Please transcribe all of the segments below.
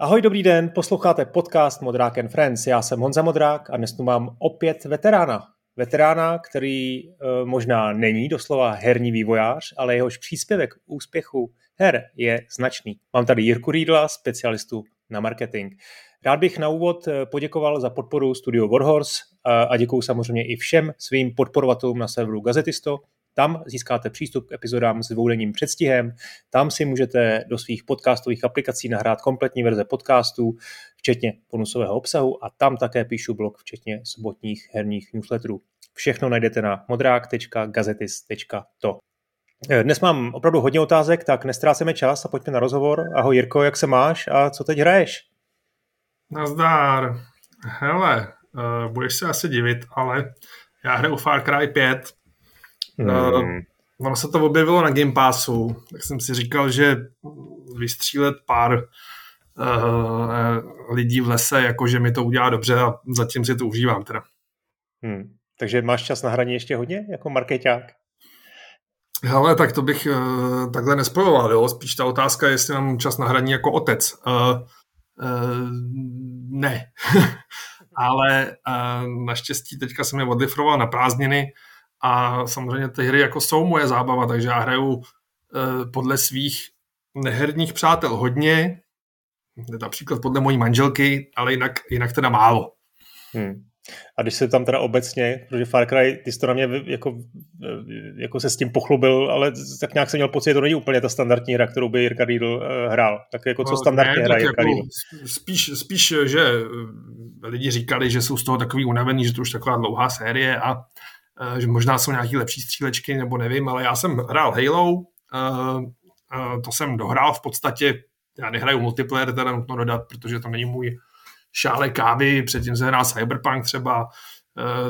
Ahoj, dobrý den, posloucháte podcast Modrák and Friends. Já jsem Honza Modrák a dnes tu mám opět veterána. Veterána, který e, možná není doslova herní vývojář, ale jehož příspěvek k úspěchu her je značný. Mám tady Jirku Rýdla, specialistu na marketing. Rád bych na úvod eh, poděkoval za podporu studio Warhorse a děkuji samozřejmě i všem svým podporovatelům na serveru Gazetisto, tam získáte přístup k epizodám s dvoudenním předstihem, tam si můžete do svých podcastových aplikací nahrát kompletní verze podcastů, včetně bonusového obsahu a tam také píšu blog, včetně sobotních herních newsletterů. Všechno najdete na modrák.gazetis.to. Dnes mám opravdu hodně otázek, tak nestráceme čas a pojďme na rozhovor. Ahoj Jirko, jak se máš a co teď hraješ? Nazdár. Hele, uh, budeš se asi divit, ale já hraju Far Cry 5 Hmm. Uh, ono se to objevilo na Game Passu, tak jsem si říkal, že vystřílet pár uh, lidí v lese, jakože mi to udělá dobře a zatím si to užívám teda. Hmm. Takže máš čas na hraní ještě hodně, jako marketák? Hele, tak to bych uh, takhle nespojoval, jo? Spíš ta otázka je, jestli mám čas na hraní jako otec. Uh, uh, ne. Ale uh, naštěstí teďka jsem je odlifroval na prázdniny, a samozřejmě ty hry jako jsou moje zábava, takže já hraju eh, podle svých neherních přátel hodně, například podle mojí manželky, ale jinak, jinak teda málo. Hmm. A když se tam teda obecně, protože Far Cry, ty jsi to na mě jako, jako se s tím pochlubil, ale tak nějak jsem měl pocit, že to není úplně ta standardní hra, kterou by Jirka Riedl uh, hrál. Tak jako co no, standardně hraje Jirka jako, spíš, spíš, že lidi říkali, že jsou z toho takový unavený, že to už taková dlouhá série a Eh, že možná jsou nějaké lepší střílečky, nebo nevím, ale já jsem hrál Halo, eh, eh, to jsem dohrál v podstatě, já nehraju multiplayer, teda nutno dodat, protože to není můj šále kávy, předtím jsem hrál Cyberpunk třeba,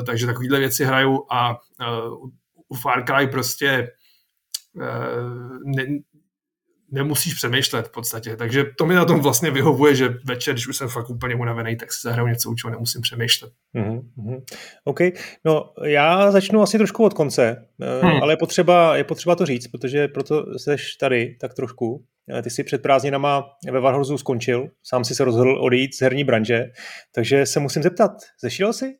takže takovéhle věci hraju a u Far Cry prostě ne, nemusíš přemýšlet v podstatě. Takže to mi na tom vlastně vyhovuje, že večer, když už jsem fakt úplně unavený, tak si zahraju něco, u čeho nemusím přemýšlet. Mm-hmm. OK. No, já začnu asi trošku od konce, eh, hmm. ale je potřeba, je potřeba to říct, protože proto jsi tady tak trošku. Eh, ty jsi před prázdninama ve Warhorsu skončil, sám si se rozhodl odejít z herní branže, takže se musím zeptat, zešíl jsi?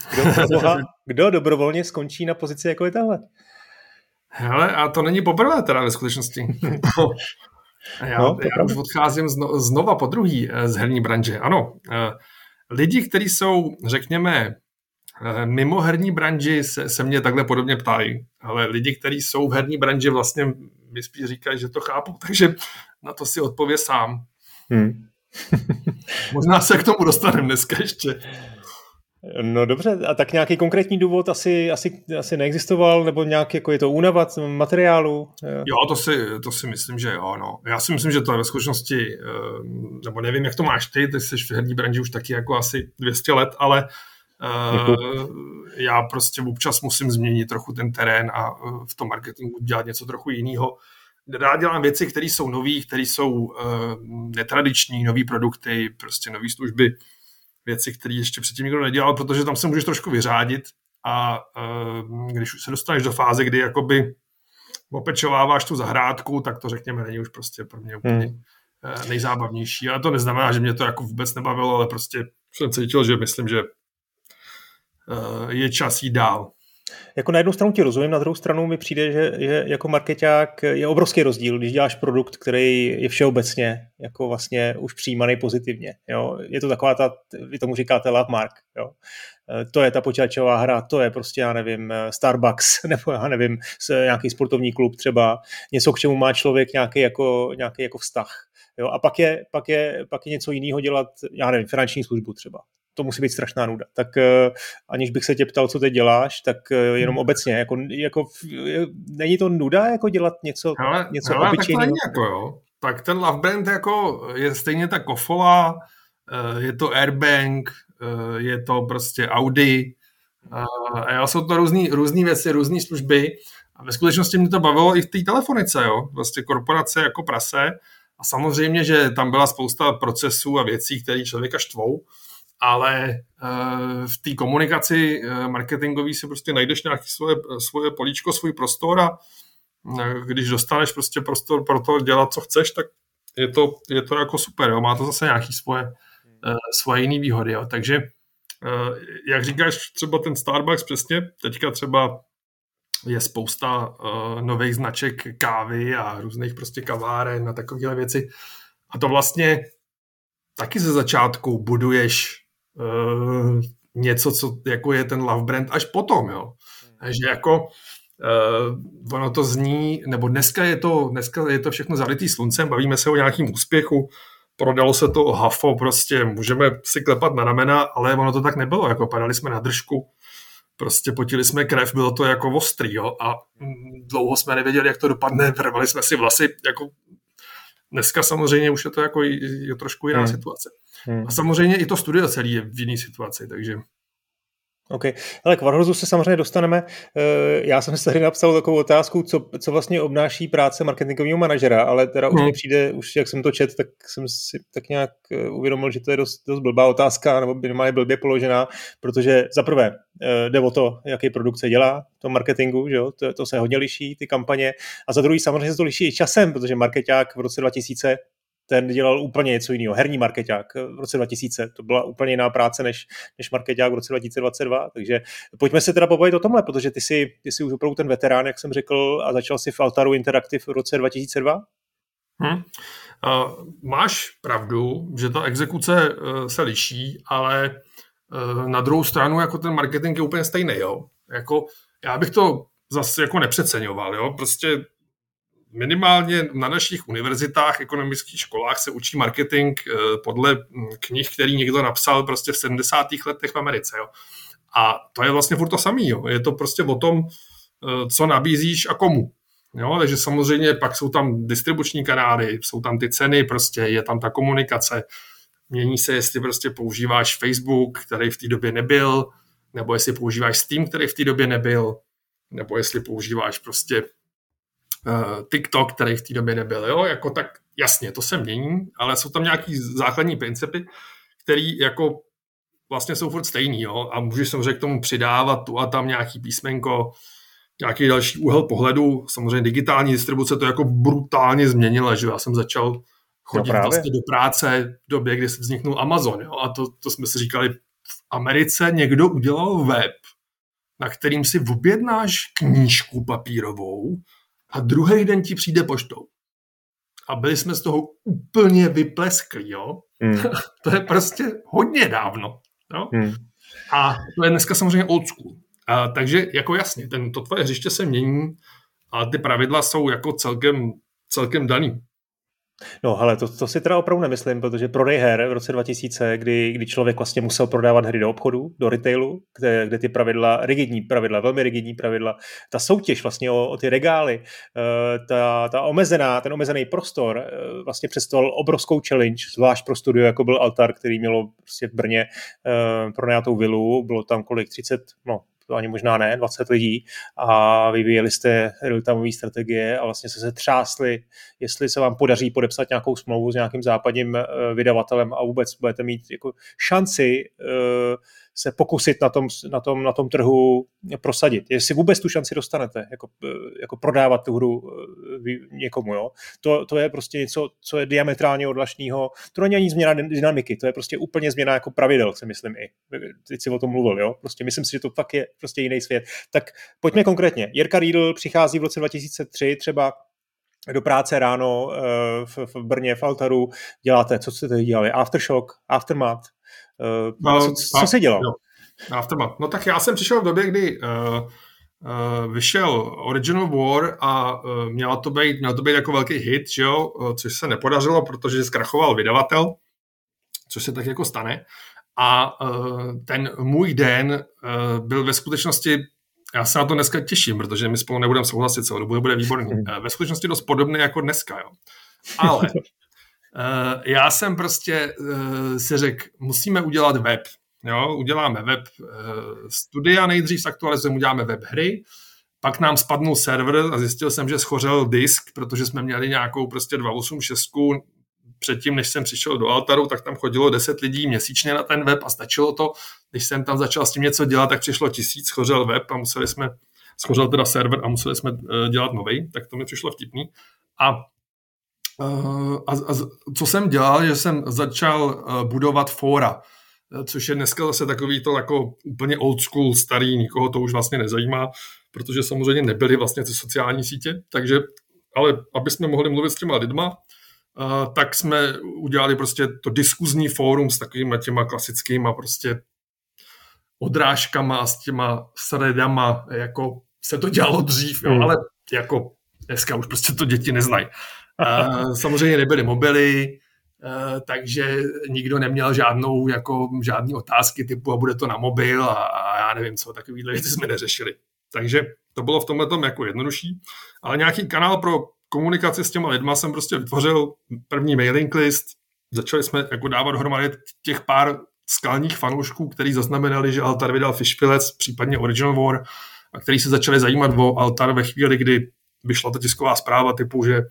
Kdo, kdo dobrovolně skončí na pozici jako je tahle? Hele, a to není poprvé teda ve skutečnosti. já, no, já už odcházím zno, znova po druhý eh, z herní branže. Ano, eh, lidi, kteří jsou, řekněme, eh, mimo herní branži se, se mě takhle podobně ptají, ale lidi, kteří jsou v herní branži, vlastně mi spíš říkají, že to chápu, takže na to si odpově sám. Hmm. Možná se k tomu dostaneme dneska ještě. No dobře, a tak nějaký konkrétní důvod asi, asi, asi neexistoval, nebo nějak jako je to únava materiálu? Jo, to si, to si myslím, že jo. No. Já si myslím, že to je ve skutečnosti, eh, nebo nevím, jak to máš ty, ty jsi v herní branži už taky jako asi 200 let, ale uh, já prostě občas musím změnit trochu ten terén a eh, v tom marketingu dělat něco trochu jiného. Rád dělám věci, které jsou nové, které jsou netradiční, nové produkty, prostě nové služby, věci, které ještě předtím nikdo nedělal, protože tam se můžeš trošku vyřádit a uh, když už se dostaneš do fáze, kdy jakoby opečováváš tu zahrádku, tak to řekněme není už prostě pro mě úplně hmm. uh, nejzábavnější. Ale to neznamená, že mě to jako vůbec nebavilo, ale prostě jsem cítil, že myslím, že uh, je čas jít dál. Jako na jednu stranu ti rozumím, na druhou stranu mi přijde, že, že jako marketák je obrovský rozdíl, když děláš produkt, který je všeobecně jako vlastně už přijímaný pozitivně. Jo? Je to taková ta, vy tomu říkáte love mark. Jo? E, to je ta počítačová hra, to je prostě, já nevím, Starbucks, nebo já nevím, nějaký sportovní klub třeba, něco, k čemu má člověk nějaký jako, nějaký jako vztah. Jo? A pak je, pak, je, pak je něco jiného dělat, já nevím, finanční službu třeba to musí být strašná nuda. Tak uh, aniž bych se tě ptal, co teď děláš, tak uh, jenom hmm. obecně, jako, jako není to nuda jako dělat něco, hele, něco hele, obyčejného? Tak jako jo. Tak ten Love Brand jako je stejně ta Kofola, uh, je to Airbank, je to prostě Audi, a jsou to různé věci, různé služby. A ve skutečnosti mě to bavilo i v té telefonice, jo. Vlastně korporace jako prase. A samozřejmě, že tam byla spousta procesů a věcí, které člověka štvou ale eh, v té komunikaci eh, marketingové si prostě najdeš nějaké svoje, svoje políčko, svůj prostor a eh, když dostaneš prostě prostor pro to dělat, co chceš, tak je to, je to jako super, jo. má to zase nějaký svoje, svoje jiné výhody. Jo. Takže, jak říkáš, třeba ten Starbucks přesně, teďka třeba je spousta uh, nových značek kávy a různých prostě kaváren a takovéhle věci. A to vlastně taky ze začátku buduješ uh, něco, co jako je ten love brand až potom, jo. Takže jako uh, ono to zní, nebo dneska je to, dneska je to všechno zalitý sluncem, bavíme se o nějakým úspěchu, prodalo se to hafo, prostě můžeme si klepat na ramena, ale ono to tak nebylo, jako padali jsme na držku, prostě potili jsme krev, bylo to jako ostrý, jo, a dlouho jsme nevěděli, jak to dopadne, vrvali jsme si vlasy, jako dneska samozřejmě už je to jako je trošku jiná hmm. situace. Hmm. A samozřejmě i to studio celý je v jiné situaci, takže OK. Ale k Warhorsu se samozřejmě dostaneme. Eh, já jsem si tady napsal takovou otázku, co, co vlastně obnáší práce marketingového manažera, ale teda už hmm. mi přijde, už jak jsem to čet, tak jsem si tak nějak eh, uvědomil, že to je dost, dost blbá otázka, nebo minimálně blbě položená, protože za prvé eh, jde o to, jaký produkt se dělá, to marketingu, že jo? To, to se hodně liší, ty kampaně, a za druhý samozřejmě se to liší i časem, protože marketák v roce 2000 ten dělal úplně něco jiného. Herní marketák v roce 2000, to byla úplně jiná práce než, než marketák v roce 2022, takže pojďme se teda pobavit o tomhle, protože ty jsi, ty jsi už opravdu ten veterán, jak jsem řekl, a začal si v Altaru Interactive v roce 2002? Hmm. Uh, máš pravdu, že ta exekuce uh, se liší, ale uh, na druhou stranu jako ten marketing je úplně stejný. Jo? Jako, já bych to zase jako nepřeceňoval. Jo? Prostě minimálně na našich univerzitách, ekonomických školách se učí marketing eh, podle hm, knih, který někdo napsal prostě v 70. letech v Americe. Jo. A to je vlastně furt to samé. Je to prostě o tom, eh, co nabízíš a komu. Jo, takže samozřejmě pak jsou tam distribuční kanály, jsou tam ty ceny, prostě je tam ta komunikace. Mění se, jestli prostě používáš Facebook, který v té době nebyl, nebo jestli používáš Steam, který v té době nebyl, nebo jestli používáš prostě TikTok, který v té době nebyl. Jo? Jako tak jasně, to se mění, ale jsou tam nějaký základní principy, který jako vlastně jsou furt stejný. Jo? A můžeš samozřejmě k tomu přidávat tu a tam nějaký písmenko, nějaký další úhel pohledu. Samozřejmě digitální distribuce to jako brutálně změnila, že já jsem začal chodit no vlastně do práce v době, kdy vzniknul Amazon. Jo? A to, to jsme si říkali, v Americe někdo udělal web, na kterým si objednáš knížku papírovou, a druhý den ti přijde poštou. A byli jsme z toho úplně vyplesklí, jo. Hmm. to je prostě hodně dávno. Jo? Hmm. A to je dneska samozřejmě old school. A, takže jako jasně, ten, to tvoje hřiště se mění a ty pravidla jsou jako celkem, celkem daný. No, ale to, to si teda opravdu nemyslím, protože prodej her v roce 2000, kdy, kdy člověk vlastně musel prodávat hry do obchodu, do retailu, kde, kde ty pravidla, rigidní pravidla, velmi rigidní pravidla, ta soutěž vlastně o, o ty regály, eh, ta, ta omezená, ten omezený prostor eh, vlastně představoval obrovskou challenge, zvlášť pro studio, jako byl Altar, který mělo prostě v Brně eh, pronajatou vilu, bylo tam kolik, 30, no to ani možná ne, 20 lidí a vyvíjeli jste real strategie a vlastně se se třásli, jestli se vám podaří podepsat nějakou smlouvu s nějakým západním eh, vydavatelem a vůbec budete mít jako šanci uh, se pokusit na tom, na tom, na tom trhu prosadit. Jestli vůbec tu šanci dostanete, jako, jako prodávat tu hru eh, někomu. Jo? To, to je prostě něco, co je diametrálně odlašného. To není ani změna dynamiky, to je prostě úplně změna jako pravidel, si myslím i. Teď si o tom mluvil, jo? Prostě myslím si, že to fakt je prostě jiný svět. Tak pojďme konkrétně. Jirka Riedl přichází v roce 2003 třeba do práce ráno eh, v, v Brně, v Altaru, děláte, co jste tady dělali? Aftershock, Aftermath, no, co, co se dělo? Jo. Aftermath. No tak já jsem přišel v době, kdy uh, uh, vyšel Original War a uh, měla to být, měl to být jako velký hit, že jo? Uh, což se nepodařilo, protože zkrachoval vydavatel, což se tak jako stane. A uh, ten můj den uh, byl ve skutečnosti já se na to dneska těším, protože my spolu nebudeme souhlasit celou dobu, bude výborný. Ve skutečnosti dost podobný jako dneska, jo. Ale Uh, já jsem prostě uh, si řekl, musíme udělat web. Jo, uděláme web uh, studia nejdřív, aktualizujeme, uděláme web hry, pak nám spadnul server a zjistil jsem, že schořel disk, protože jsme měli nějakou prostě 286 předtím, než jsem přišel do Altaru, tak tam chodilo 10 lidí měsíčně na ten web a stačilo to. Když jsem tam začal s tím něco dělat, tak přišlo tisíc, schořel web a museli jsme, schořel teda server a museli jsme dělat nový, tak to mi přišlo vtipný. A a, a co jsem dělal, že jsem začal budovat fóra, což je dneska zase takový to jako úplně old school, starý, nikoho to už vlastně nezajímá, protože samozřejmě nebyly vlastně ty sociální sítě, takže, ale aby jsme mohli mluvit s těma lidma, tak jsme udělali prostě to diskuzní fórum s takovými těma klasickýma prostě odrážkama, s těma sredama, jako se to dělalo dřív, jo, hmm. ale jako dneska už prostě to děti neznají. Samozřejmě nebyly mobily, takže nikdo neměl žádnou, jako žádný otázky typu a bude to na mobil? A, a já nevím co, takovýhle věci jsme neřešili. Takže to bylo v tomhle tom jako jednodušší, ale nějaký kanál pro komunikaci s těma lidma jsem prostě vytvořil první mailing list, začali jsme jako dávat dohromady těch pár skalních fanoušků, kteří zaznamenali, že Altar vydal Fishpilec, případně Original War, a kteří se začali zajímat o Altar ve chvíli, kdy vyšla ta tisková zpráva typu, že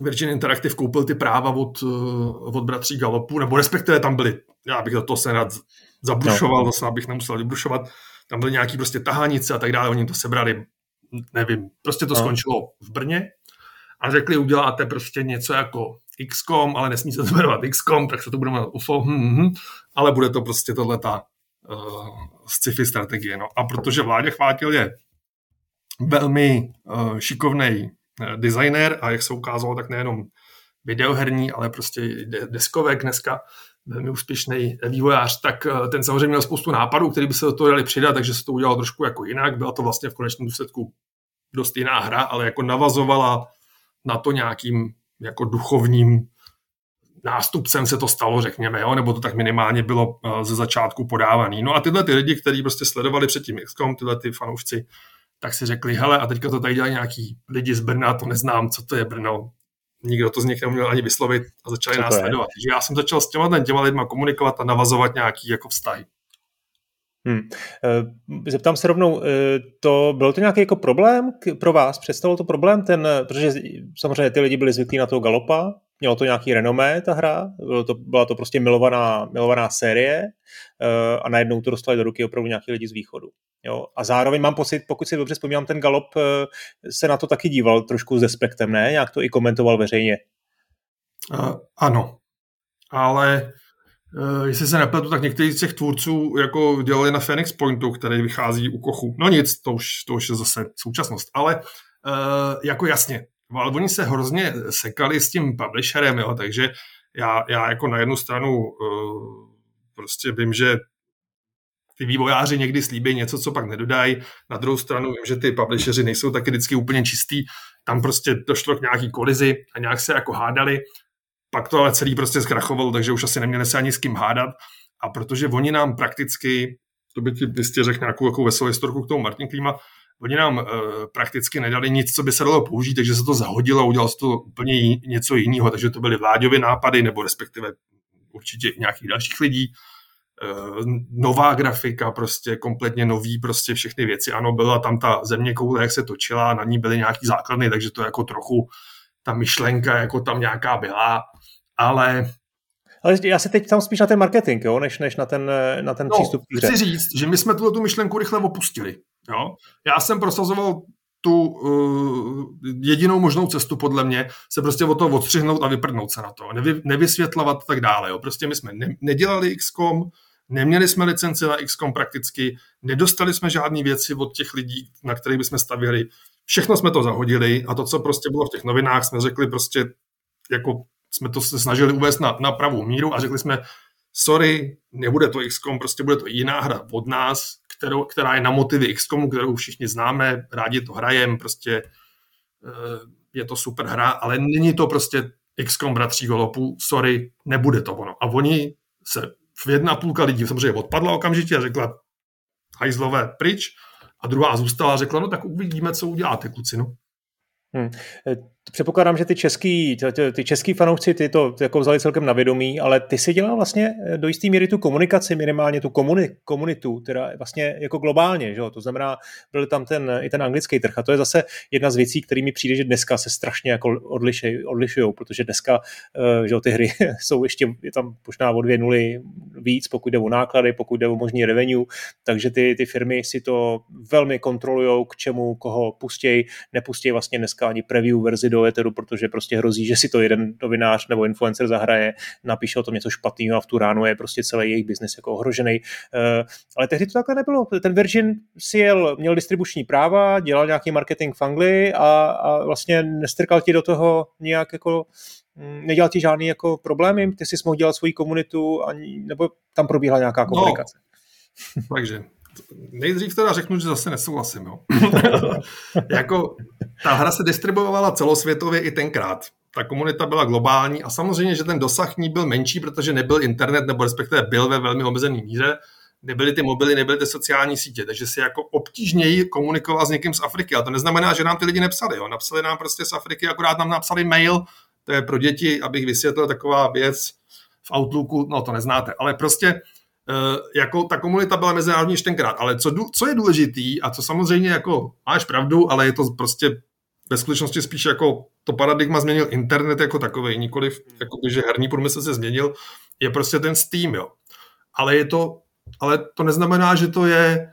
Virgin Interactive koupil ty práva od, uh, od bratří Galopu, nebo respektive tam byly, já bych do toho se rád zabrušoval, no. zase abych nemusel vybrušovat, tam byly nějaký prostě tahánice a tak dále, oni to sebrali, nevím, prostě to no. skončilo v Brně a řekli, uděláte prostě něco jako XCOM, ale nesmí se to jmenovat XCOM, tak se to bude jmenovat UFO, hm, hm, hm, ale bude to prostě tohleta uh, sci-fi strategie. No. A protože Vládě Chvátil je velmi uh, šikovný uh, designer a jak se ukázalo, tak nejenom videoherní, ale prostě deskovek dneska, velmi úspěšný vývojář, tak ten samozřejmě měl spoustu nápadů, který by se do toho dali přidat, takže se to udělalo trošku jako jinak. Byla to vlastně v konečném důsledku dost jiná hra, ale jako navazovala na to nějakým jako duchovním nástupcem se to stalo, řekněme, jo? nebo to tak minimálně bylo uh, ze začátku podávaný. No a tyhle ty lidi, kteří prostě sledovali předtím XCOM, tyhle ty fanoušci, tak si řekli, hele, a teďka to tady dělají nějaký lidi z Brna, to neznám, co to je Brno, nikdo to z nich neuměl ani vyslovit a začali nás sledovat. Takže já jsem začal s těma, těma lidma komunikovat a navazovat nějaký jako vztahy. Hmm. Zeptám se rovnou, eh, to bylo to nějaký jako problém pro vás? Představilo to problém ten, protože samozřejmě ty lidi byli zvyklí na toho galopa, mělo to nějaký renomé ta hra, bylo to, byla to prostě milovaná, milovaná série eh, a najednou to dostali do ruky opravdu nějaký lidi z východu. Jo? A zároveň mám pocit, pokud si dobře vzpomínám, ten galop se na to taky díval trošku s despektem, ne? Nějak to i komentoval veřejně. Uh, ano, ale Uh, jestli se nepletu, tak někteří z těch tvůrců jako dělali na Phoenix Pointu, který vychází u Kochu. No nic, to už, to už je zase současnost. Ale uh, jako jasně, ale oni se hrozně sekali s tím publisherem, jo, takže já, já jako na jednu stranu uh, prostě vím, že ty vývojáři někdy slíbí něco, co pak nedodají. Na druhou stranu vím, že ty publisheri nejsou taky vždycky úplně čistý. Tam prostě došlo k nějaký kolizi a nějak se jako hádali pak to ale celý prostě zkrachovalo, takže už asi neměli se ani s kým hádat. A protože oni nám prakticky, to by ti jistě řekl nějakou jako veselou historku k tomu Martin Klíma, oni nám e, prakticky nedali nic, co by se dalo použít, takže se to zahodilo a udělalo se to úplně něco jiného, takže to byly vláďové nápady, nebo respektive určitě nějakých dalších lidí. E, nová grafika, prostě kompletně nový, prostě všechny věci. Ano, byla tam ta země koule, jak se točila, na ní byly nějaký základny, takže to jako trochu ta myšlenka jako tam nějaká byla, ale ale já se teď tam spíš na ten marketing, jo, než, než na ten, na ten no, přístup chci říct, že my jsme tuto tu myšlenku rychle opustili. Jo? Já jsem prosazoval tu uh, jedinou možnou cestu, podle mě, se prostě od toho odstřihnout a vyprdnout se na to. Nevy, nevysvětlovat a tak dále. Jo? Prostě my jsme ne, nedělali XCOM, neměli jsme licenci na XCOM prakticky, nedostali jsme žádné věci od těch lidí, na kterých bychom stavěli. Všechno jsme to zahodili a to, co prostě bylo v těch novinách, jsme řekli prostě, jako jsme to se snažili uvést na, na pravou míru a řekli jsme, sorry, nebude to XCOM, prostě bude to jiná hra od nás, kterou, která je na motivy XCOMu, kterou všichni známe, rádi to hrajeme, prostě eh, je to super hra, ale není to prostě XCOM bratří Golopů, sorry, nebude to ono. A oni se jedna půlka lidí samozřejmě odpadla okamžitě a řekla hajzlové pryč a druhá zůstala a řekla, no tak uvidíme, co uděláte, kluci, no. Hmm. Předpokládám, že ty český, ty, český fanoušci ty to jako vzali celkem na vědomí, ale ty si dělal vlastně eh, do jisté míry tu komunikaci, minimálně tu komuni, komunitu, teda vlastně jako globálně, že? to znamená, byl tam ten, i ten anglický trh a to je zase jedna z věcí, který mi přijde, že dneska se strašně jako odlišují, protože dneska eh, že ty hry jsou ještě, je tam možná o dvě nuly víc, pokud jde o náklady, pokud jde o možný revenue, takže ty, ty firmy si to velmi kontrolují, k čemu koho pustějí, nepustějí vlastně dneska ani preview verzi do Etheru, protože prostě hrozí, že si to jeden novinář nebo influencer zahraje, napíše o tom něco špatného a v tu ránu je prostě celý jejich biznis jako ohrožený. Uh, ale tehdy to takhle nebylo. Ten Virgin si jel, měl distribuční práva, dělal nějaký marketing v Anglii a, a vlastně nestrkal ti do toho nějak jako mm, nedělal ti žádný jako problémy, ty jsi mohl dělat svoji komunitu, ani, nebo tam probíhala nějaká no, komunikace? No, takže nejdřív teda řeknu, že zase nesouhlasím. Jo. jako ta hra se distribuovala celosvětově i tenkrát. Ta komunita byla globální a samozřejmě, že ten dosah ní byl menší, protože nebyl internet, nebo respektive byl ve velmi omezený míře, nebyly ty mobily, nebyly ty sociální sítě, takže si jako obtížněji komunikoval s někým z Afriky. A to neznamená, že nám ty lidi nepsali. Jo. Napsali nám prostě z Afriky, akorát nám napsali mail, to je pro děti, abych vysvětlil taková věc v Outlooku, no to neznáte, ale prostě jako ta komunita byla mezinárodní už tenkrát, ale co, co je důležitý a co samozřejmě jako máš pravdu, ale je to prostě ve skutečnosti spíš jako to paradigma změnil internet jako takový, nikoliv jako že herní průmysl se změnil, je prostě ten Steam, jo. Ale je to, ale to neznamená, že to je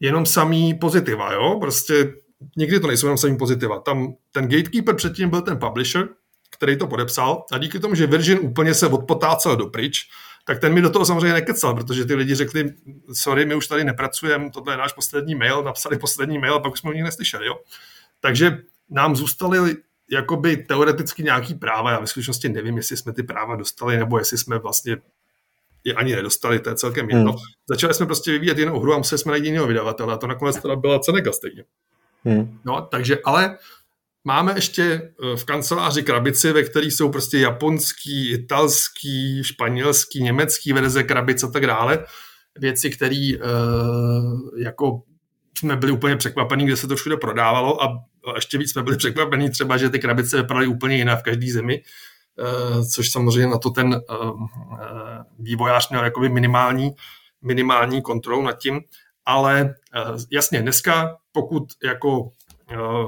jenom samý pozitiva, jo. Prostě nikdy to nejsou jenom samý pozitiva. Tam ten gatekeeper předtím byl ten publisher, který to podepsal a díky tomu, že Virgin úplně se odpotácel do pryč, tak ten mi do toho samozřejmě nekecal, protože ty lidi řekli, sorry, my už tady nepracujeme, tohle je náš poslední mail, napsali poslední mail a pak jsme o nich neslyšeli. Jo? Takže nám zůstaly jakoby teoreticky nějaký práva, já ve skutečnosti nevím, jestli jsme ty práva dostali, nebo jestli jsme vlastně je ani nedostali, to je celkem jedno. Hmm. Začali jsme prostě vyvíjet jinou hru a museli jsme najít jiného vydavatele a to nakonec teda byla Cenega stejně. Hmm. No, takže ale Máme ještě eh, v kanceláři krabici, ve kterých jsou prostě japonský, italský, španělský, německý verze krabic a tak dále. Věci, které uh, jako jsme byli úplně překvapení, kde se to všude prodávalo a ještě víc jsme byli překvapení třeba, že ty krabice vypadaly úplně jinak v každé zemi, uh, což samozřejmě na to ten vývojář měl jakoby minimální, minimální kontrolu nad tím. Ale jasně, dneska pokud jako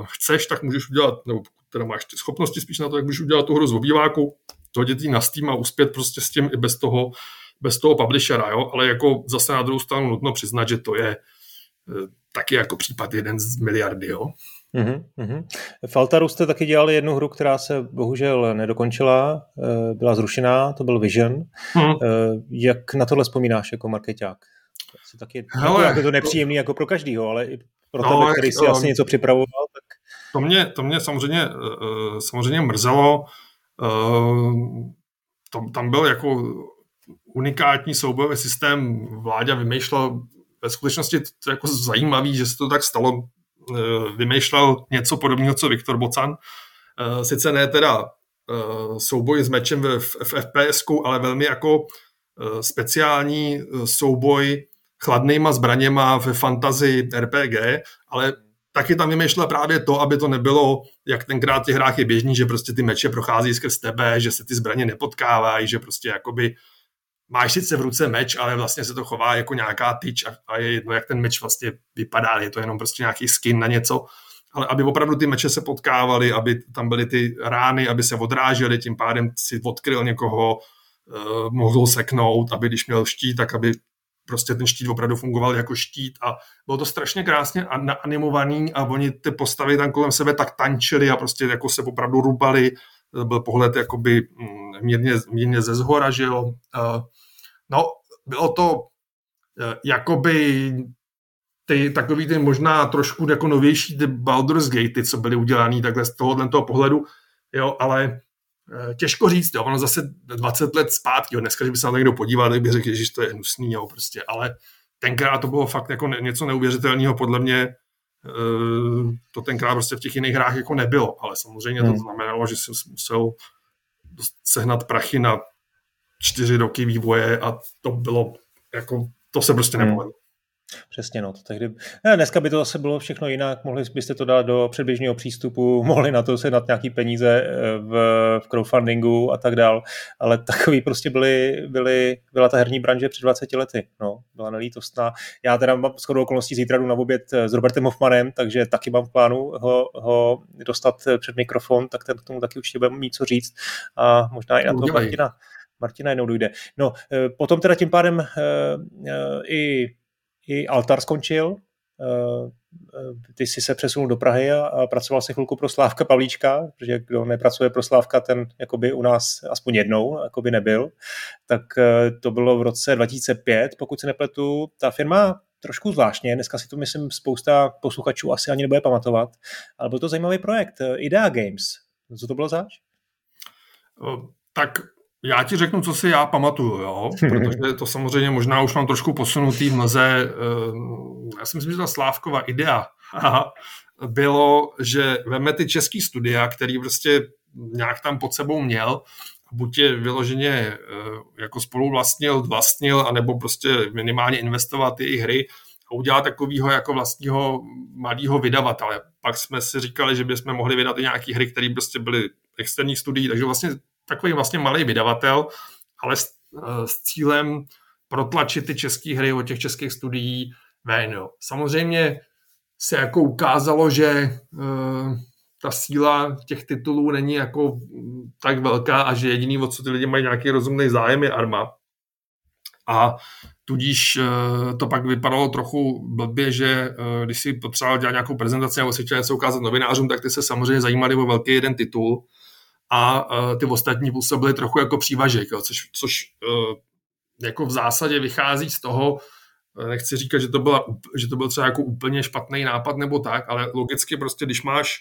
chceš, tak můžeš udělat, nebo pokud teda máš ty schopnosti spíš na to, jak můžeš udělat tu hru z obýváku, hodit ji na Steam a uspět prostě s tím i bez toho, bez toho publishera, jo? ale jako zase na druhou stranu nutno přiznat, že to je e, taky jako případ jeden z miliardy, jo. Mm-hmm. V Altaru jste taky dělali jednu hru, která se bohužel nedokončila, e, byla zrušená, to byl Vision. Mm. Jak na tohle vzpomínáš jako marketák? Asi taky Hele, jako to nepříjemný to... jako pro každýho, ale i pro no, tebe, který si asi něco připravoval, tak... To mě, to mě samozřejmě, uh, samozřejmě mrzelo. Uh, to, tam byl jako unikátní soubojový systém. Vláďa vymýšlel, ve skutečnosti to jako zajímavý, že se to tak stalo, uh, vymýšlel něco podobného, co Viktor Bocan. Sice ne teda souboj s mečem v, v, v fps ale velmi jako speciální souboj chladnýma zbraněma ve fantazii RPG, ale taky tam vymýšlela právě to, aby to nebylo, jak tenkrát v těch hrách je běžný, že prostě ty meče prochází skrz tebe, že se ty zbraně nepotkávají, že prostě jakoby máš sice v ruce meč, ale vlastně se to chová jako nějaká tyč a, a je jedno, jak ten meč vlastně vypadá, je to jenom prostě nějaký skin na něco, ale aby opravdu ty meče se potkávaly, aby tam byly ty rány, aby se odrážely, tím pádem si odkryl někoho, uh, mohl seknout, aby když měl štít, tak aby prostě ten štít opravdu fungoval jako štít a bylo to strašně krásně animovaný a oni ty postavy tam kolem sebe tak tančili a prostě jako se opravdu rubali, byl pohled jakoby mm, mírně, mírně ze zhora, že jo. No, bylo to e, jakoby ty takový ty možná trošku jako novější ty Baldur's Gate, co byly udělaný takhle z tohohle toho pohledu, jo, ale těžko říct, jo, ono zase 20 let zpátky, jo, dneska, že by se na to někdo podíval, tak by řekl, že to je hnusný, jo, prostě, ale tenkrát to bylo fakt jako něco neuvěřitelného, podle mě eh, to tenkrát prostě v těch jiných hrách jako nebylo, ale samozřejmě hmm. to znamenalo, že jsem musel sehnat prachy na čtyři roky vývoje a to bylo jako, to se prostě hmm. nepovedlo. Přesně, no. To tehdy... Ne, dneska by to zase bylo všechno jinak, mohli byste to dát do předběžného přístupu, mohli na to se dát nějaký peníze eh, v, v crowdfundingu a tak dál, ale takový prostě byly, byly, byla ta herní branže před 20 lety, no, byla nelítostná. Já teda mám skoro okolností zítra jdu na oběd eh, s Robertem Hoffmanem, takže taky mám v plánu ho, ho dostat eh, před mikrofon, tak ten k tomu taky určitě budeme mít co říct a možná i na to Martina. Martina jednou dojde. No, potom teda tím pádem i i Altar skončil, ty jsi se přesunul do Prahy a, a pracoval si chvilku pro Slávka Pavlíčka, protože kdo nepracuje pro Slávka, ten jakoby u nás aspoň jednou jakoby nebyl. Tak to bylo v roce 2005, pokud se nepletu. Ta firma trošku zvláštně, dneska si to myslím spousta posluchačů asi ani nebude pamatovat, ale byl to zajímavý projekt, Idea Games. Co to bylo zač? Tak já ti řeknu, co si já pamatuju, jo? protože to samozřejmě možná už mám trošku posunutý v mlze. Ehm, já si myslím, že ta Slávková idea bylo, že veme ty český studia, který prostě nějak tam pod sebou měl, buď je vyloženě eh, jako spolu vlastnil, vlastnil, anebo prostě minimálně investovat ty hry a udělat takového jako vlastního malého vydavatele. Pak jsme si říkali, že bychom mohli vydat i nějaké hry, které prostě byly externí studií, takže vlastně takový vlastně malý vydavatel, ale s, eh, s cílem protlačit ty české hry od těch českých studií ven. Jo. Samozřejmě se jako ukázalo, že uh, ta síla těch titulů není jako tak velká a že jediný, o co ty lidi mají nějaký rozumný zájem, je arma. A tudíž uh, to pak vypadalo trochu blbě, že uh, když si potřeboval dělat nějakou prezentaci nebo si chtěl něco ukázat novinářům, tak ty se samozřejmě zajímali o velký jeden titul a uh, ty ostatní působily trochu jako přívažek, jo, což, což uh, jako v zásadě vychází z toho, nechci říkat, že to, byla, že to byl třeba jako úplně špatný nápad nebo tak, ale logicky prostě, když máš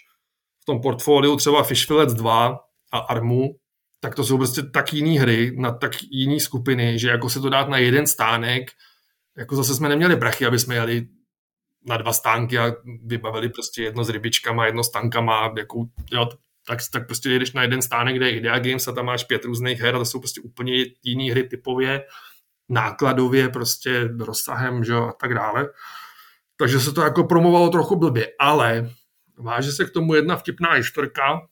v tom portfoliu třeba Fishfillets 2 a Armu, tak to jsou prostě tak jiný hry na tak jiný skupiny, že jako se to dát na jeden stánek, jako zase jsme neměli brachy, aby jsme jeli na dva stánky a vybavili prostě jedno s rybičkama, jedno s tankama, jako, jo, tak, tak prostě jedeš na jeden stánek, kde je Idea Games a tam máš pět různých her a to jsou prostě úplně jiný hry typově, nákladově, prostě rozsahem, že a tak dále. Takže se to jako promovalo trochu blbě, ale váže se k tomu jedna vtipná historka,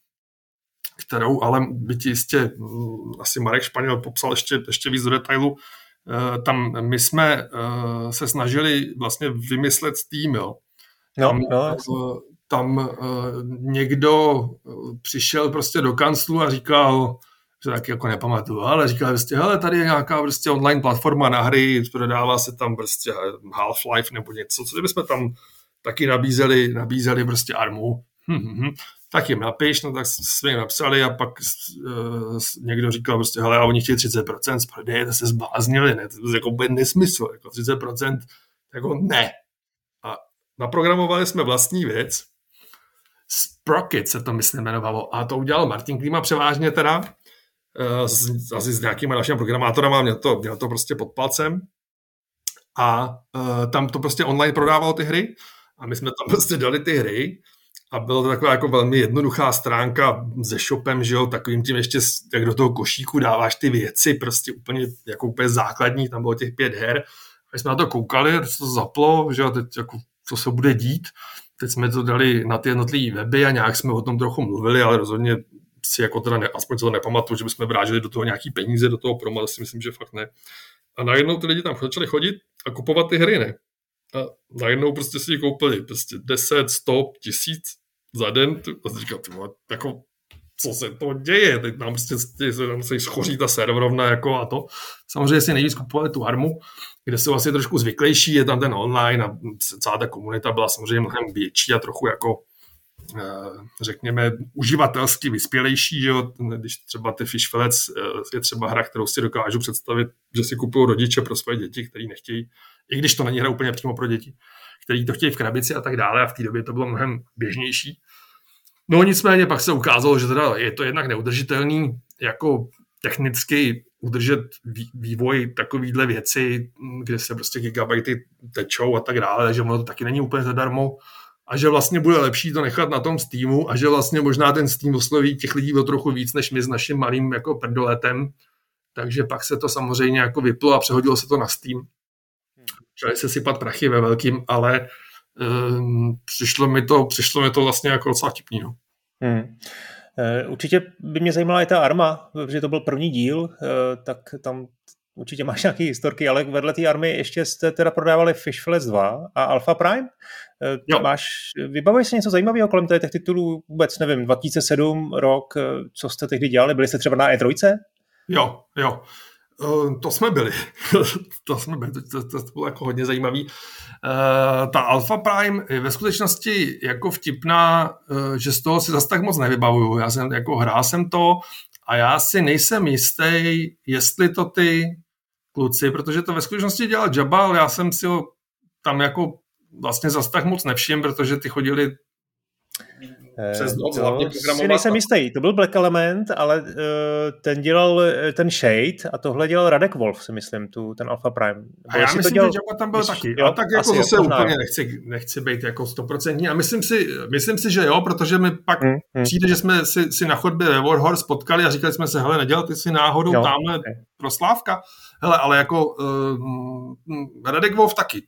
kterou ale by ti jistě mm, asi Marek Španěl popsal ještě, ještě víc do detailu. Eh, tam my jsme eh, se snažili vlastně vymyslet Steam, jo. No, tam, no, tam uh, někdo přišel prostě do kanclu a říkal, že taky jako nepamatuju, ale říkal prostě, hele, tady je nějaká prostě online platforma na hry, prodává se tam prostě Half-Life nebo něco, co bychom tam taky nabízeli, nabízeli prostě armu. Hm, hm, hm. Tak jim napiš, no tak jsme jim napsali a pak uh, někdo říkal prostě, hele, a oni chtějí 30% z prodeje, to se zbláznili, ne, to je jako nesmysl, jako 30%, jako ne. A naprogramovali jsme vlastní věc, Sprocket se to myslím jmenovalo a to udělal Martin Klima převážně teda, s, asi s nějakýma dalšíma programátorama, měl to, měl to prostě pod palcem a uh, tam to prostě online prodávalo ty hry a my jsme tam prostě dali ty hry a byla to taková jako velmi jednoduchá stránka se shopem, že jo, takovým tím ještě, jak do toho košíku dáváš ty věci, prostě úplně, jako úplně základní, tam bylo těch pět her. A my jsme na to koukali, to zaplo, že jo, teď jako, co se bude dít. Teď jsme to dali na ty jednotlivé weby a nějak jsme o tom trochu mluvili, ale rozhodně si jako teda ne, aspoň to nepamatuju, že bychom vráželi do toho nějaký peníze, do toho promo, si myslím, že fakt ne. A najednou ty lidi tam začali chodit a kupovat ty hry, ne? A najednou prostě si ji koupili prostě 10, 100, tisíc za den. A říkal, ty jako co se to děje, teď nám prostě tam se schoří ta serverovna jako a to. Samozřejmě si nejvíc kupovali tu armu, kde jsou asi trošku zvyklejší, je tam ten online a celá ta komunita byla samozřejmě mnohem větší a trochu jako Eh, řekněme, uživatelsky vyspělejší, že jo? když třeba ty Fish eh, je třeba hra, kterou si dokážu představit, že si kupují rodiče pro své děti, který nechtějí, i když to není hra úplně přímo pro děti, který to chtějí v krabici a tak dále a v té době to bylo mnohem běžnější. No nicméně pak se ukázalo, že teda je to jednak neudržitelný jako technicky udržet vývoj takovýhle věci, kde se prostě gigabajty tečou a tak dále, že ono to taky není úplně zadarmo a že vlastně bude lepší to nechat na tom Steamu a že vlastně možná ten Steam osloví těch lidí o trochu víc, než my s naším malým jako prdoletem. Takže pak se to samozřejmě jako vyplo a přehodilo se to na Steam. Začali se sypat prachy ve velkým, ale přišlo, mi to, přišlo mi to vlastně jako docela tipný. No. Hmm. Eh, určitě by mě zajímala i ta Arma, protože to byl první díl, eh, tak tam určitě máš nějaké historky, ale vedle té army ještě jste teda prodávali Fish Flash 2 a Alpha Prime. Eh, jo. Máš, vybavuješ si něco zajímavého kolem těch titulů? Vůbec nevím, 2007 rok, co jste tehdy dělali? Byli jste třeba na E3? Jo, jo. Uh, to jsme byli. to jsme byli, to, to, to bylo jako hodně zajímavý. Uh, ta Alpha Prime je ve skutečnosti jako vtipná, uh, že z toho si zase tak moc nevybavuju. Já jsem jako hrál jsem to a já si nejsem jistý, jestli to ty kluci, protože to ve skutečnosti dělal Jabal, já jsem si ho tam jako vlastně zase tak moc nevšim, protože ty chodili přes noc to hlavně Si nejsem jistý, to byl Black Element, ale uh, ten dělal eh, ten Shade a tohle dělal Radek Wolf, si myslím, tu, ten Alpha Prime. A já myslím, to dělal... že Jabba tam byl Myslíš, taky. Jo, a tak jako zase jo, úplně nechci, nechci být jako stoprocentní a myslím si, myslím si, že jo, protože mi pak hmm, hmm. přijde, že jsme si, si na chodbě ve Warhorse potkali a říkali jsme se, hele, nedělal ty si náhodou jo, tamhle okay. proslávka? Hele, ale jako uh, Radek Wolf taky,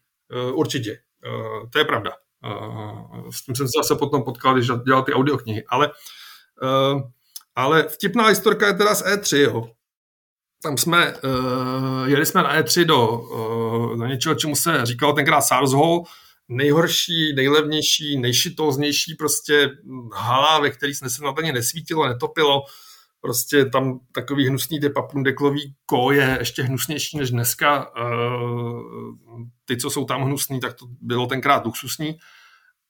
uh, určitě. Uh, to je pravda. S tím jsem se zase potom potkal, když dělal ty audioknihy. Ale, uh, ale vtipná historka je teda z E3, jo. Tam jsme, uh, jeli jsme na E3 do, uh, do něčeho, čemu se říkalo tenkrát SARS Hall, nejhorší, nejlevnější, nejšitóznější prostě hala, ve který se na to nesvítilo, netopilo. Prostě tam takový hnusný ty papundeklový ko je ještě hnusnější než dneska. Ty, co jsou tam hnusný, tak to bylo tenkrát luxusní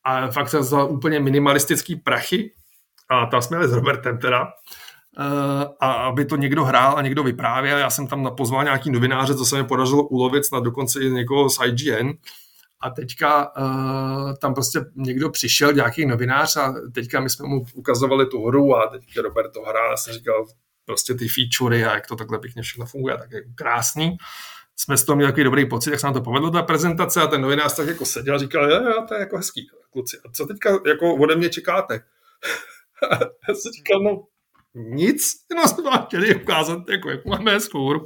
a fakt za úplně minimalistický prachy a tam jsme jeli s Robertem teda eh, a aby to někdo hrál a někdo vyprávěl. Já jsem tam pozval nějaký novináře, co se mi podařilo ulovit snad dokonce i někoho z IGN a teďka uh, tam prostě někdo přišel, nějaký novinář a teďka my jsme mu ukazovali tu hru a teďka Robert to hrál a jsem říkal prostě ty featurey a jak to takhle pěkně všechno funguje, tak je krásný jsme z toho měli takový dobrý pocit, jak se nám to povedlo, ta prezentace a ten novinář tak jako seděl a říkal, jo, jo, to je jako hezký, kluci. A co teďka jako ode mě čekáte? já jsem říkal, no nic, jenom jsme vám chtěli ukázat, jako, jak máme hezkou hru.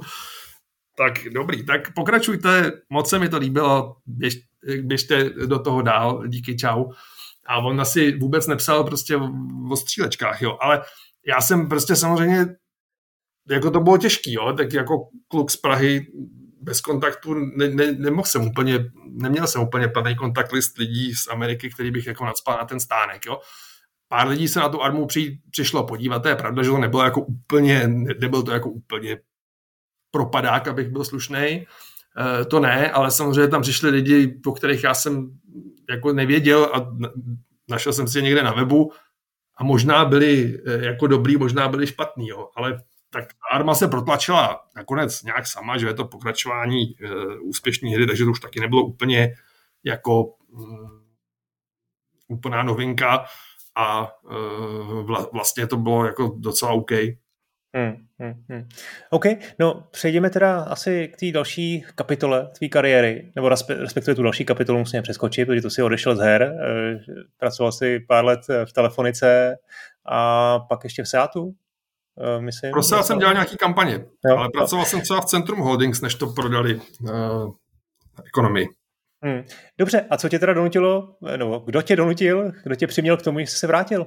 Tak dobrý, tak pokračujte, moc se mi to líbilo, běž, běžte do toho dál, díky, čau. A on asi vůbec nepsal prostě o střílečkách, jo, ale já jsem prostě samozřejmě jako to bylo těžký, jo, tak jako kluk z Prahy bez kontaktu ne, ne, nemohl jsem úplně, neměl jsem úplně plný kontakt list lidí z Ameriky, který bych jako nadspal na ten stánek, jo. Pár lidí se na tu armu při, přišlo podívat, to je pravda, že to nebylo jako úplně, nebyl to jako úplně propadák, abych byl slušný. E, to ne, ale samozřejmě tam přišli lidi, po kterých já jsem jako nevěděl a našel jsem si je někde na webu a možná byli e, jako dobrý, možná byli špatný, jo. ale tak Arma se protlačila nakonec nějak sama, že je to pokračování e, úspěšné hry, takže to už taky nebylo úplně jako mm, úplná novinka a e, vla, vlastně to bylo jako docela OK. Hmm, hmm, hmm. OK, no přejdeme teda asi k té další kapitole tvé kariéry, nebo respektive tu další kapitolu musíme přeskočit, protože tu si odešel z her, e, pracoval si pár let v telefonice a pak ještě v Seatu, Uh, myslím, Prostě já jsem dělal nějaký kampaně, jo, ale pracoval jo. jsem třeba v Centrum Holdings, než to prodali uh, ekonomii. Hmm. Dobře, a co tě teda donutilo, no, kdo tě donutil, kdo tě přiměl k tomu, že jsi se vrátil?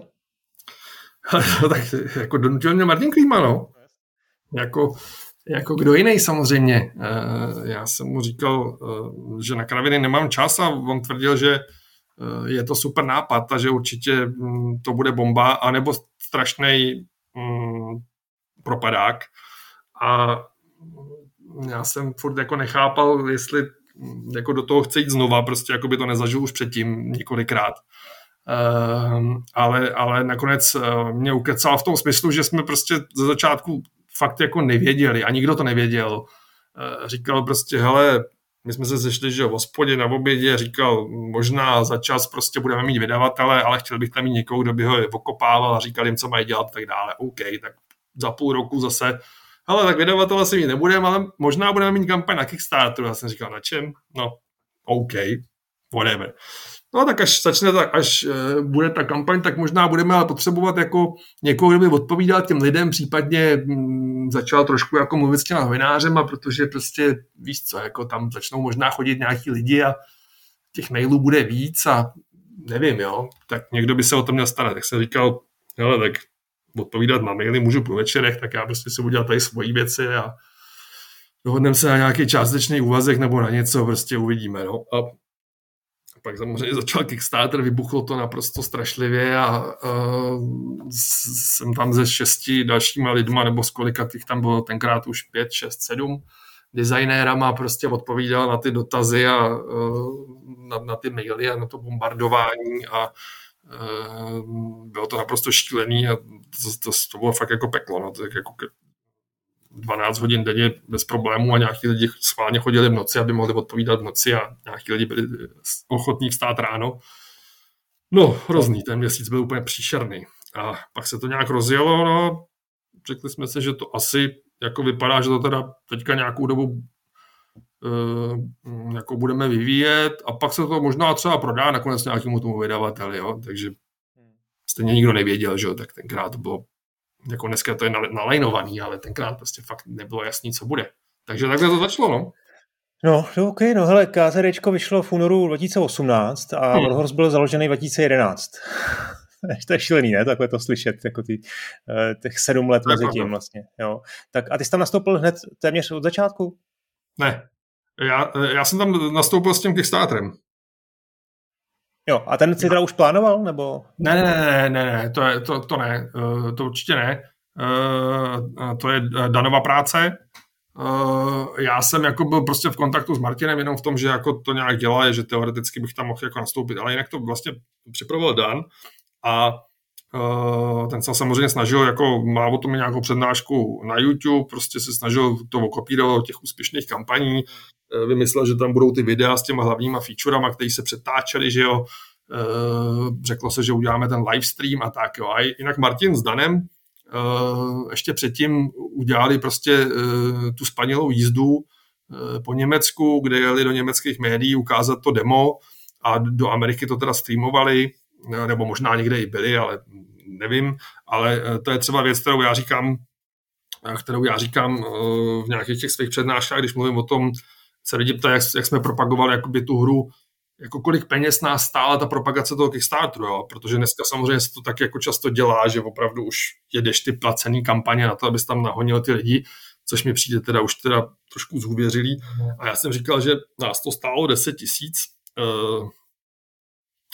no, tak jako donutil mě Martin Klíma, no. Jako, jako kdo jiný samozřejmě. Uh, já jsem mu říkal, že na kraviny nemám čas a on tvrdil, že je to super nápad a že určitě mm, to bude bomba, anebo strašný propadák a já jsem furt jako nechápal, jestli jako do toho chce jít znova, prostě jako by to nezažil už předtím několikrát. Uh, ale, ale nakonec uh, mě ukecal v tom smyslu, že jsme prostě ze začátku fakt jako nevěděli a nikdo to nevěděl. Uh, říkal prostě, hele, my jsme se sešli, že v hospodě na obědě říkal, možná za čas prostě budeme mít vydavatele, ale chtěl bych tam mít někoho, kdo by ho okopával a říkal jim, co mají dělat a tak dále. OK, tak za půl roku zase, hele, tak vydavatele si mít nebudeme, ale možná budeme mít kampaň na Kickstarteru. Já jsem říkal, na čem? No, OK, whatever. No tak až začne, tak až uh, bude ta kampaň, tak možná budeme ale potřebovat jako někoho, kdo by odpovídal těm lidem, případně mm, začal trošku jako mluvit s těma novinářema, protože prostě víš co, jako tam začnou možná chodit nějaký lidi a těch mailů bude víc a nevím, jo, tak někdo by se o to měl starat. Tak jsem říkal, hele, tak odpovídat na maily můžu po večerech, tak já prostě si udělat tady svoji věci a dohodneme se na nějaký částečný úvazek nebo na něco, prostě uvidíme, no. A pak samozřejmě začal Kickstarter, vybuchlo to naprosto strašlivě a uh, jsem tam ze šesti dalšíma lidma, nebo z kolika těch tam bylo tenkrát už pět, šest, sedm designérama prostě odpovídal na ty dotazy a uh, na, na ty maily a na to bombardování a uh, bylo to naprosto šílený a to, to, to bylo fakt jako peklo, no, tak jako 12 hodin denně bez problémů a nějaký lidi schválně chodili v noci, aby mohli odpovídat v noci a nějaký lidi byli ochotní vstát ráno. No, hrozný, ten měsíc byl úplně příšerný. A pak se to nějak rozjelo, no, řekli jsme si, že to asi jako vypadá, že to teda teďka nějakou dobu uh, jako budeme vyvíjet a pak se to možná třeba prodá nakonec nějakému tomu vydavateli, jo? takže stejně nikdo nevěděl, že jo? tak tenkrát to bylo jako dneska to je nalajnovaný, ale tenkrát prostě fakt nebylo jasný, co bude. Takže takhle to začalo, no. No, no OK, no hele, KZDčko vyšlo v únoru 2018 a hmm. Warhorse byl založený 2011. to je šílený, ne? Takhle to slyšet, jako ty, eh, těch sedm let mezi tím vlastně. Jo. Tak a ty jsi tam nastoupil hned téměř od začátku? Ne, já, já jsem tam nastoupil s tím Kickstarterem. Jo, a ten si teda už plánoval, nebo? Ne, ne, ne, ne, ne, to, je, to, to ne, uh, to určitě ne. Uh, to je Danova práce. Uh, já jsem jako byl prostě v kontaktu s Martinem jenom v tom, že jako to nějak dělá, že teoreticky bych tam mohl jako nastoupit, ale jinak to vlastně připravoval Dan a ten se samozřejmě snažil, jako má o tom nějakou přednášku na YouTube, prostě se snažil to okopírovat těch úspěšných kampaní, Eh, vymyslel, že tam budou ty videa s těma hlavníma featurama, které se přetáčely, že jo, eh, řeklo se, že uděláme ten livestream a tak, jo. A jinak Martin s Danem eh, ještě předtím udělali prostě tu spanilou jízdu po Německu, kde jeli do německých médií ukázat to demo a do Ameriky to teda streamovali, nebo možná někde i byli, ale nevím, ale to je třeba věc, kterou já říkám, kterou já říkám v nějakých těch svých přednáškách, když mluvím o tom, se lidi ptají, jak, jak jsme propagovali jakoby tu hru, jako kolik peněz nás stála ta propagace toho Kickstarteru, jo? protože dneska samozřejmě se to tak jako často dělá, že opravdu už jedeš ty placený kampaně na to, abys tam nahonil ty lidi, což mi přijde teda už teda trošku zhuvěřilý. A já jsem říkal, že nás to stálo 10 tisíc uh,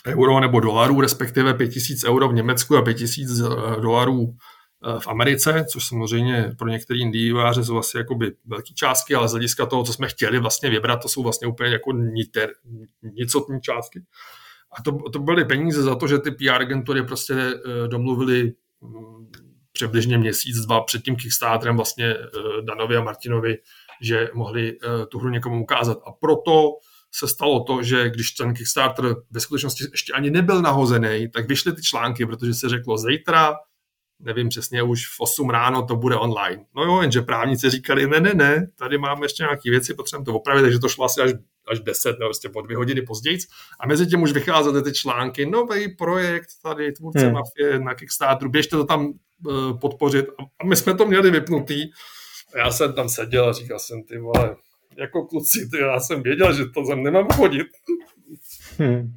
euro nebo dolarů, respektive 5 tisíc euro v Německu a 5 tisíc uh, dolarů Eh, v Americe, což samozřejmě pro některý indíváře jsou asi jakoby velké částky, ale z hlediska toho, co jsme chtěli vlastně vybrat, to jsou vlastně úplně jako niter, nicotní částky. A to, to byly peníze za to, že ty PR agentury prostě uh, domluvili um, přibližně měsíc, dva před tím Kickstarterem vlastně uh, Danovi a Martinovi, že mohli tu hru někomu ukázat. A proto se stalo to, že když ten Kickstarter ve skutečnosti ještě ani nebyl nahozený, tak vyšly ty články, protože se řeklo zítra nevím přesně, už v 8 ráno to bude online. No jo, jenže právníci říkali, ne, ne, ne, tady máme ještě nějaké věci, potřebujeme to opravit, takže to šlo asi až, až 10 nebo prostě po dvě hodiny později. A mezi tím už vycházely ty články, nový projekt tady, tvůrce hmm. mafie na Kickstarteru, běžte to tam uh, podpořit. A my jsme to měli vypnutý. A já jsem tam seděl a říkal jsem, ty vole, jako kluci, ty, já jsem věděl, že to zem nemám chodit. Hmm.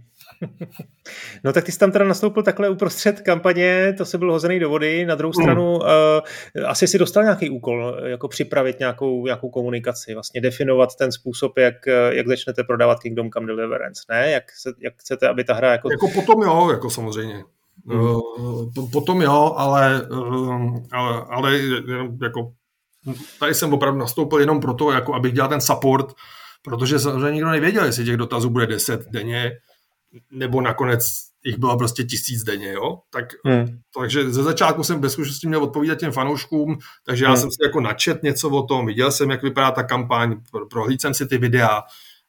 No tak ty jsi tam teda nastoupil takhle uprostřed kampaně, to se byl hozený do vody. Na druhou stranu mm. uh, asi si dostal nějaký úkol, jako připravit nějakou, nějakou komunikaci, vlastně definovat ten způsob, jak, jak začnete prodávat Kingdom Come Deliverance, ne? Jak, se, jak chcete, aby ta hra jako... Jako potom jo, jako samozřejmě. Hmm. Uh, potom jo, ale, uh, ale, ale jako tady jsem opravdu nastoupil jenom proto, jako abych dělal ten support, protože samozřejmě nikdo nevěděl, jestli těch dotazů bude 10 denně, nebo nakonec jich bylo prostě tisíc denně, jo? Tak, hmm. Takže ze začátku jsem bez zkušenosti měl odpovídat těm fanouškům, takže já hmm. jsem si jako načet něco o tom, viděl jsem, jak vypadá ta kampaň, prohlídl jsem si ty videa,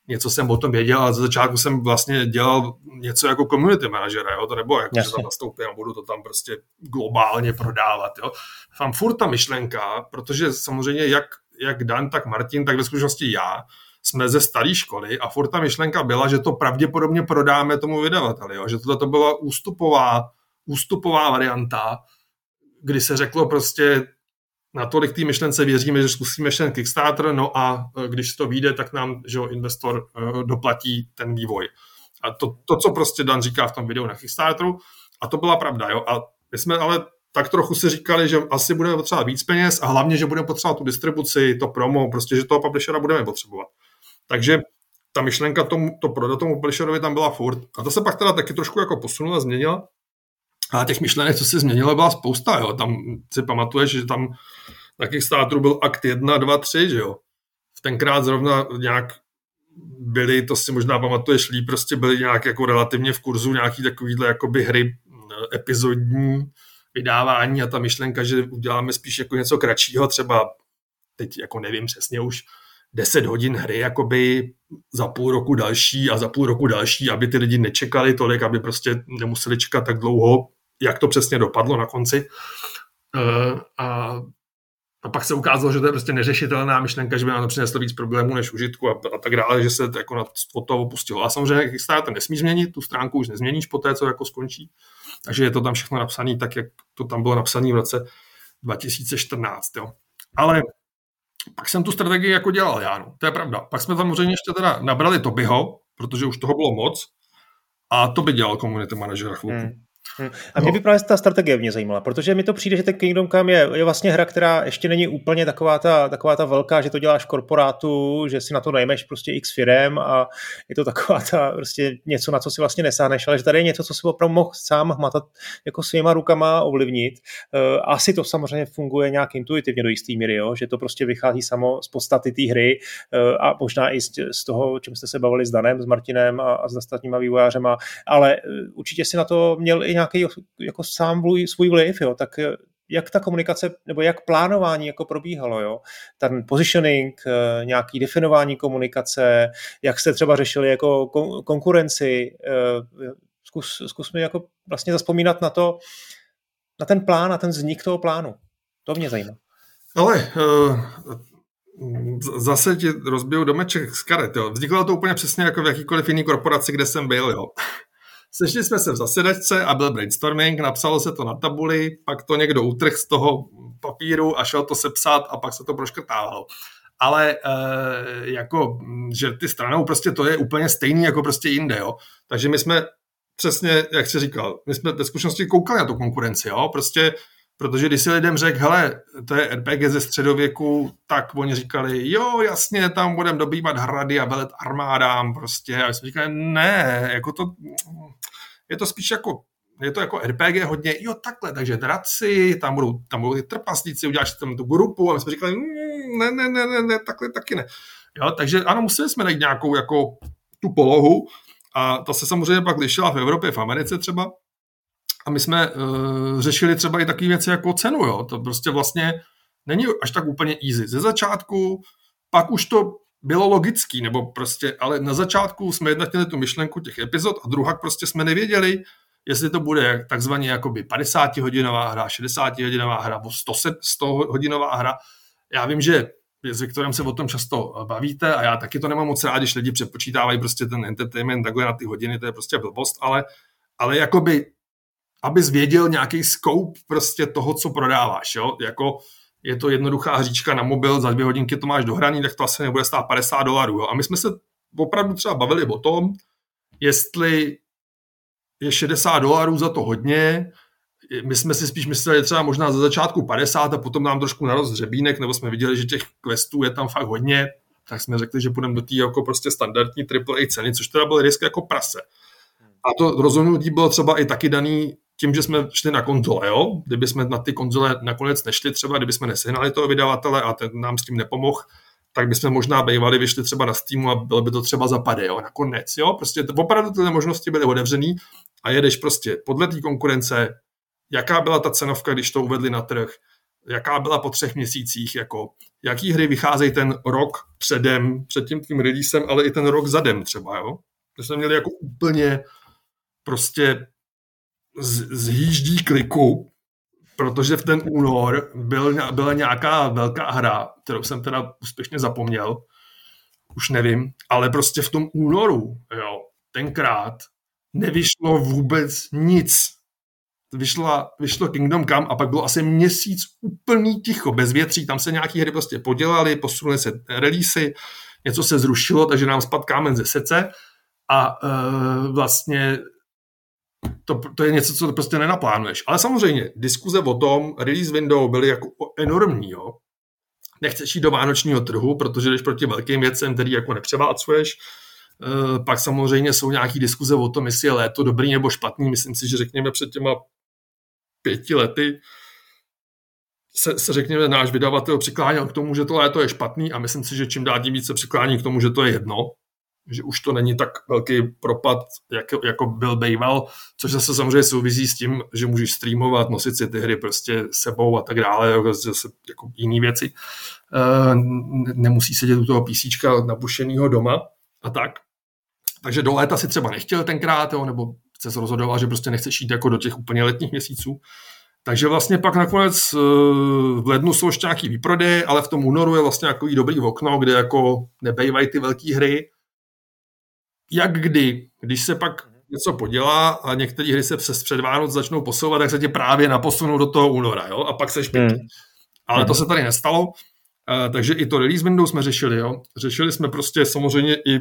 něco jsem o tom věděl, ale ze začátku jsem vlastně dělal něco jako community manažera, jo? to nebo jako, Jasně. že tam nastoupím a budu to tam prostě globálně prodávat, jo. Tam furt ta myšlenka, protože samozřejmě jak, jak Dan, tak Martin, tak ve skutečnosti já, jsme ze staré školy a furt ta myšlenka byla, že to pravděpodobně prodáme tomu vydavateli, jo? že tohle to byla ústupová, ústupová varianta, kdy se řeklo prostě natolik té myšlence věříme, že zkusíme ještě Kickstarter, no a e, když to vyjde, tak nám že jo, investor uh, doplatí ten vývoj. A to, to, co prostě Dan říká v tom videu na Kickstarteru, a to byla pravda, jo. A my jsme ale tak trochu si říkali, že asi budeme potřebovat víc peněz a hlavně, že budeme potřebovat tu distribuci, to promo, prostě, že toho publishera budeme potřebovat. Takže ta myšlenka tomu, to prodat tomu publisherovi tam byla furt. A to se pak teda taky trošku jako posunula, změnila. A těch myšlenek, co se změnilo, byla spousta. Jo. Tam si pamatuješ, že tam na Kickstarteru byl akt 1, 2, 3, že jo. Tenkrát zrovna nějak byly, to si možná pamatuješ líp, prostě byly nějak jako relativně v kurzu nějaký takovýhle jakoby hry eh, epizodní vydávání a ta myšlenka, že uděláme spíš jako něco kratšího, třeba teď jako nevím přesně už 10 hodin hry jakoby za půl roku další a za půl roku další, aby ty lidi nečekali tolik, aby prostě nemuseli čekat tak dlouho, jak to přesně dopadlo na konci. Uh, a a pak se ukázalo, že to je prostě neřešitelná myšlenka, že by nám to přineslo víc problémů než užitku a, a tak dále, že se to jako na toho opustilo. A samozřejmě Kickstarter nesmí změnit, tu stránku už nezměníš po té, co jako skončí. Takže je to tam všechno napsané tak, jak to tam bylo napsané v roce 2014. Jo. Ale pak jsem tu strategii jako dělal já, no. to je pravda. Pak jsme samozřejmě ještě teda nabrali Tobyho, protože už toho bylo moc a to by dělal community manažera chvilku. Hmm. Hmm. A mě by právě ta strategie mě zajímala, protože mi to přijde, že ten Kingdom Come je, je vlastně hra, která ještě není úplně taková ta, taková ta velká, že to děláš korporátu, že si na to najmeš prostě x firem a je to taková ta prostě něco, na co si vlastně nesáhneš, ale že tady je něco, co si opravdu mohl sám hmatat jako svýma rukama ovlivnit. Eh, asi to samozřejmě funguje nějak intuitivně do jistý míry, jo? že to prostě vychází samo z podstaty té hry eh, a možná i z toho, čím jste se bavili s Danem, s Martinem a, a s ostatníma vývojářema, ale eh, určitě si na to měl i nějaký jako sám svůj vliv, jo, tak eh, jak ta komunikace, nebo jak plánování jako probíhalo, jo? Ten positioning, eh, nějaký definování komunikace, jak jste třeba řešili jako konkurenci, eh, zkus, zkus mi jako vlastně zaspomínat na to, na ten plán, na ten vznik toho plánu. To mě zajímá. Ale zase ti rozbiju domeček z karet. Jo. Vzniklo to úplně přesně jako v jakýkoliv jiný korporaci, kde jsem byl. Jo. Sešli jsme se v zasedačce a byl brainstorming, napsalo se to na tabuli, pak to někdo utrh z toho papíru a šel to sepsat a pak se to proškrtávalo. Ale e, jako, že ty stranou prostě to je úplně stejný jako prostě jinde, jo. Takže my jsme přesně, jak jsi říkal, my jsme ve zkušenosti koukali na tu konkurenci, jo. Prostě Protože když si lidem řekl, hele, to je RPG ze středověku, tak oni říkali, jo, jasně, tam budeme dobývat hrady a velet armádám prostě. A jsme říkali, ne, jako to, je to spíš jako, je to jako RPG hodně, jo, takhle, takže draci, tam budou, tam budou ty trpaslíci, uděláš tam tu grupu a my jsme říkali, mm, ne, ne, ne, ne, ne, takhle taky ne. Jo, takže ano, museli jsme najít nějakou jako tu polohu a to se samozřejmě pak lišila v Evropě, v Americe třeba, a my jsme uh, řešili třeba i takové věci jako cenu, jo. To prostě vlastně není až tak úplně easy. Ze začátku, pak už to bylo logický, nebo prostě, ale na začátku jsme jednak měli tu myšlenku těch epizod a druhá prostě jsme nevěděli, jestli to bude takzvaně jakoby 50 hodinová hra, 60 hodinová hra, nebo 100, 100 hodinová hra. Já vím, že s Viktorem se o tom často bavíte a já taky to nemám moc rád, když lidi přepočítávají prostě ten entertainment takhle na ty hodiny, to je prostě blbost, ale, ale jakoby abys věděl nějaký scope prostě toho, co prodáváš. Jo? Jako je to jednoduchá hříčka na mobil, za dvě hodinky to máš dohraný, tak to asi nebude stát 50 dolarů. A my jsme se opravdu třeba bavili o tom, jestli je 60 dolarů za to hodně, my jsme si spíš mysleli třeba možná za začátku 50 a potom nám trošku narost hřebínek, nebo jsme viděli, že těch questů je tam fakt hodně, tak jsme řekli, že půjdeme do té jako prostě standardní AAA ceny, což teda byl risk jako prase. A to rozhodnutí bylo třeba i taky daný tím, že jsme šli na konzole, jo? kdyby jsme na ty konzole nakonec nešli třeba, kdyby jsme nesehnali toho vydavatele a ten nám s tím nepomohl, tak bychom možná bývali, vyšli třeba na Steamu a bylo by to třeba zapade, jo, nakonec, jo, prostě opravdu tyhle možnosti byly otevřený a jedeš prostě podle té konkurence, jaká byla ta cenovka, když to uvedli na trh, jaká byla po třech měsících, jako jaký hry vycházejí ten rok předem, před tím tvým releasem, ale i ten rok zadem třeba, jo. My jsme měli jako úplně prostě z, zhýždí kliku, protože v ten únor byl, byla nějaká velká hra, kterou jsem teda úspěšně zapomněl, už nevím, ale prostě v tom únoru, jo, tenkrát nevyšlo vůbec nic. Vyšla, vyšlo Kingdom Come a pak bylo asi měsíc úplný ticho, bez větří, tam se nějaký hry prostě podělali, posunuli se releasy, něco se zrušilo, takže nám spadl kámen ze sece. A uh, vlastně to, to je něco, co prostě nenaplánuješ. Ale samozřejmě, diskuze o tom, release window byly jako enormní, jo. Nechceš jít do vánočního trhu, protože jdeš proti velkým věcem, který jako nepřeválcuješ. Pak samozřejmě jsou nějaké diskuze o tom, jestli je léto dobrý nebo špatný. Myslím si, že řekněme před těma pěti lety se, se řekněme, náš vydavatel přikláněl k tomu, že to léto je špatný a myslím si, že čím dál tím více přiklání k tomu, že to je jedno, že už to není tak velký propad, jako, jako byl bejval, což zase samozřejmě souvisí s tím, že můžeš streamovat, nosit si ty hry prostě sebou a tak dále, jako, zase jako jiný věci. E, nemusí sedět u toho PC napušeného doma a tak. Takže do léta si třeba nechtěl tenkrát, jo, nebo se rozhodoval, že prostě nechceš jít jako do těch úplně letních měsíců. Takže vlastně pak nakonec eh, v lednu jsou ještě nějaký výprodeje, ale v tom únoru je vlastně takový dobrý okno, kde jako nebejvají ty velké hry. Jak kdy, když se pak něco podělá a některé hry se přes před Vánoc začnou posouvat, tak se tě právě naposunou do toho února, jo? a pak se špětí. Hmm. Ale to hmm. se tady nestalo, eh, takže i to release window jsme řešili. Jo? Řešili jsme prostě samozřejmě i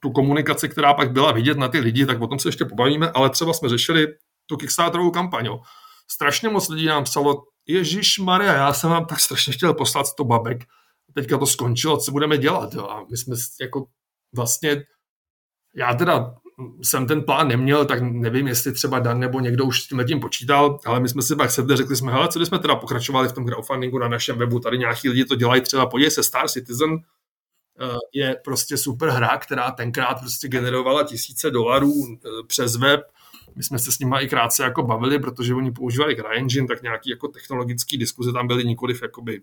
tu komunikaci, která pak byla vidět na ty lidi, tak o tom se ještě pobavíme, ale třeba jsme řešili tu Kickstarterovou kampaň. Jo strašně moc lidí nám psalo, Ježíš Maria, já jsem vám tak strašně chtěl poslat to babek, teďka to skončilo, co budeme dělat, jo? A my jsme jako vlastně, já teda jsem ten plán neměl, tak nevím, jestli třeba Dan nebo někdo už s tím tím počítal, ale my jsme si pak sedli, řekli jsme, hele, co bychom teda pokračovali v tom crowdfundingu na našem webu, tady nějaký lidi to dělají, třeba podívej se, Star Citizen eh, je prostě super hra, která tenkrát prostě generovala tisíce dolarů eh, přes web, my jsme se s nimi i krátce jako bavili, protože oni používali CryEngine, tak nějaký jako technologický diskuze tam byly nikoliv jakoby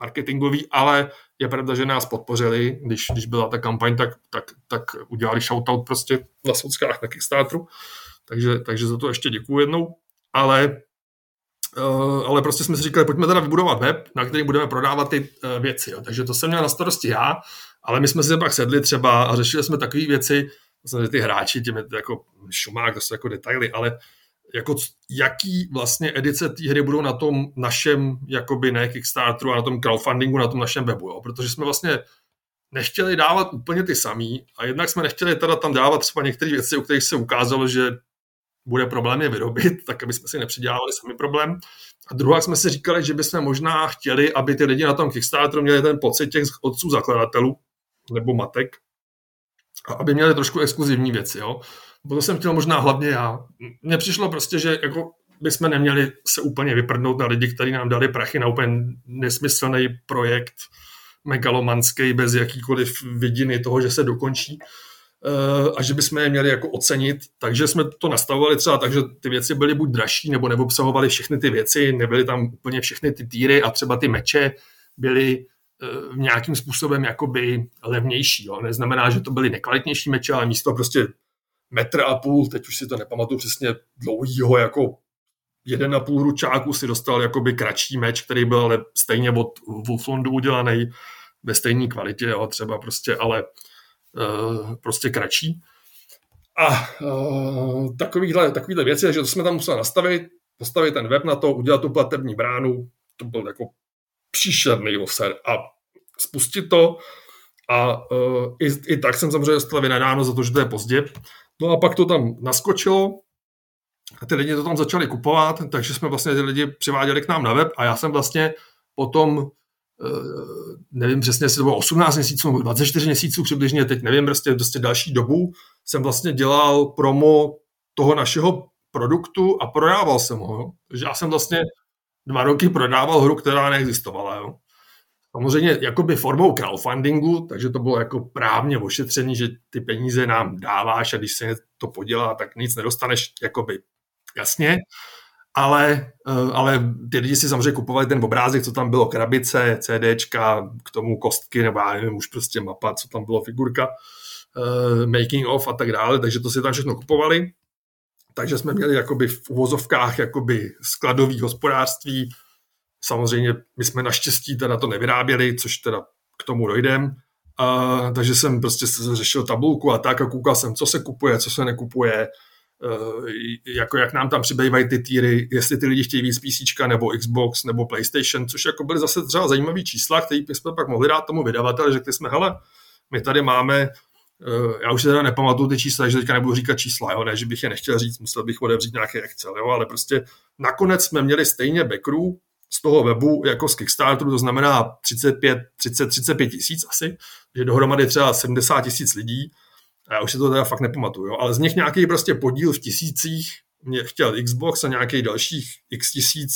marketingový, ale je pravda, že nás podpořili, když, když byla ta kampaň, tak, tak, tak udělali shoutout prostě na sockách na Kickstarteru, takže, takže za to ještě děkuji jednou, ale Uh, ale prostě jsme si říkali, pojďme teda vybudovat web, na který budeme prodávat ty uh, věci. Jo. Takže to jsem měl na starosti já, ale my jsme si pak sedli třeba a řešili jsme takové věci, samozřejmě ty hráči, to jako šumák, to jsou jako detaily, ale jako jaký vlastně edice té hry budou na tom našem, jakoby ne Kickstarteru a na tom crowdfundingu, na tom našem webu, jo? protože jsme vlastně nechtěli dávat úplně ty samý a jednak jsme nechtěli teda tam dávat třeba některé věci, u kterých se ukázalo, že bude problém je vyrobit, tak aby jsme si nepřidělávali sami problém. A druhá jsme si říkali, že bychom možná chtěli, aby ty lidi na tom Kickstarteru měli ten pocit těch otců zakladatelů, nebo matek, aby měli trošku exkluzivní věci, jo. To jsem chtěl možná hlavně já. Mně přišlo prostě, že jako bychom neměli se úplně vyprdnout na lidi, kteří nám dali prachy na úplně nesmyslný projekt megalomanský bez jakýkoliv vidiny toho, že se dokončí eh, a že bychom je měli jako ocenit. Takže jsme to nastavovali třeba tak, že ty věci byly buď dražší, nebo neobsahovaly všechny ty věci, nebyly tam úplně všechny ty týry a třeba ty meče byly Eh, nějakým způsobem jakoby levnější. Jo. Neznamená, že to byly nekvalitnější meče, ale místo prostě metr a půl, teď už si to nepamatuju přesně dlouhýho, jako jeden a půl ručáku si dostal jakoby kratší meč, který byl ale stejně od Wolflondu udělaný ve stejné kvalitě, jo, třeba prostě, ale uh, prostě kratší. A uh, takovýhle, takovýhle věci, že to jsme tam museli nastavit, postavit ten web na to, udělat tu platební bránu, to byl jako příšerný oser a spustit to a uh, i, i tak jsem samozřejmě dostal vynadáno za to, že to je pozdě. No a pak to tam naskočilo a ty lidi to tam začali kupovat, takže jsme vlastně ty lidi přiváděli k nám na web a já jsem vlastně potom uh, nevím přesně, jestli to bylo 18 měsíců nebo 24 měsíců přibližně, teď nevím, prostě, prostě další dobu jsem vlastně dělal promo toho našeho produktu a prodával jsem ho. Takže já jsem vlastně dva roky prodával hru, která neexistovala. Jo. Samozřejmě jakoby formou crowdfundingu, takže to bylo jako právně ošetření, že ty peníze nám dáváš a když se to podělá, tak nic nedostaneš, jakoby jasně. Ale, eh, ale ty lidi si samozřejmě kupovali ten obrázek, co tam bylo, krabice, CDčka, k tomu kostky, nebo já nevím, už prostě mapa, co tam bylo, figurka, uh, making of a tak dále, takže to si tam všechno kupovali takže jsme měli jakoby v uvozovkách jakoby skladový hospodářství. Samozřejmě my jsme naštěstí teda to nevyráběli, což teda k tomu dojdem. Uh, takže jsem prostě řešil tabulku a tak a koukal jsem, co se kupuje, co se nekupuje, uh, jako jak nám tam přibývají ty týry, jestli ty lidi chtějí víc PC nebo Xbox nebo PlayStation, což jako byly zase třeba zajímavé čísla, které jsme pak mohli dát tomu vydavateli, řekli jsme, hele, my tady máme Eh, já už se teda nepamatuju ty čísla, takže teďka nebudu říkat čísla, jo? ne, že bych je nechtěl říct, musel bych otevřít nějaký Excel, jo? ale prostě nakonec jsme měli stejně backrů z toho webu jako z Kickstarteru, to znamená 35, 30, 35 tisíc asi, že dohromady třeba 70 tisíc lidí a já už si to teda fakt nepamatuju, ale z nich nějaký prostě podíl v tisících mě chtěl Xbox a nějakých dalších x tisíc,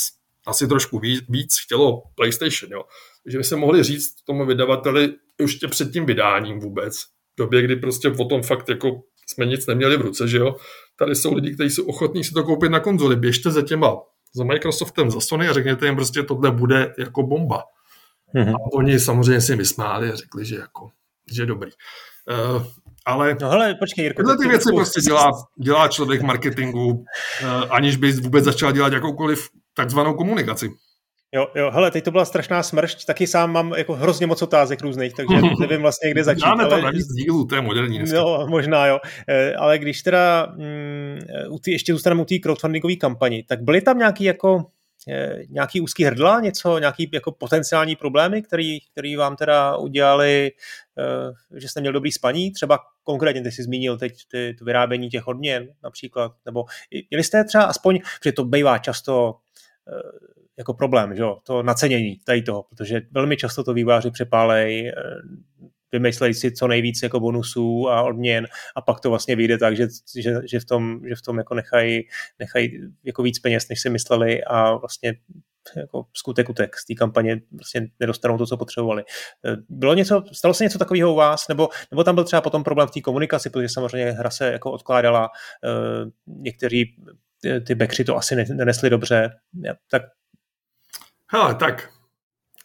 asi trošku víc, víc chtělo PlayStation, jo. Takže by se mohli říct tomu vydavateli ještě před tím vydáním vůbec, v době, kdy prostě o tom fakt jako jsme nic neměli v ruce, že jo. Tady jsou lidi, kteří jsou ochotní si to koupit na konzoli. Běžte za těma, za Microsoftem, za Sony a řekněte jim prostě, tohle bude jako bomba. Mm-hmm. A oni samozřejmě si vysmáli a řekli, že jako, že dobrý. Uh, ale no hele, počkej, Jirko, tyhle ty věci prostě dělá, dělá člověk marketingu, uh, aniž by vůbec začal dělat jakoukoliv takzvanou komunikaci. Jo, jo, hele, teď to byla strašná smršť, taky sám mám jako hrozně moc otázek různých, takže nevím vlastně, kde začít. Máme to navíc dílu, to je moderní dneska. No, možná jo, eh, ale když teda mm, ještě zůstaneme u té crowdfundingové kampani, tak byly tam nějaký jako eh, nějaký úzký hrdla, něco, nějaký jako potenciální problémy, který, který vám teda udělali, eh, že jste měl dobrý spaní, třeba konkrétně ty jsi zmínil teď ty, to vyrábění těch odměn například, nebo měli jste třeba aspoň, že to bývá často jako problém, že jo? to nacenění tady toho, protože velmi často to výváři přepálej, eh, vymyslejí si co nejvíc jako bonusů a odměn a pak to vlastně vyjde tak, že, že, že v tom, že v tom jako nechají, nechají jako víc peněz, než si mysleli a vlastně jako skutek utek z té kampaně vlastně nedostanou to, co potřebovali. Eh, bylo něco, stalo se něco takového u vás, nebo, nebo tam byl třeba potom problém v té komunikaci, protože samozřejmě hra se jako odkládala, někteří ty backři to asi nenesli dobře, tak Hele, tak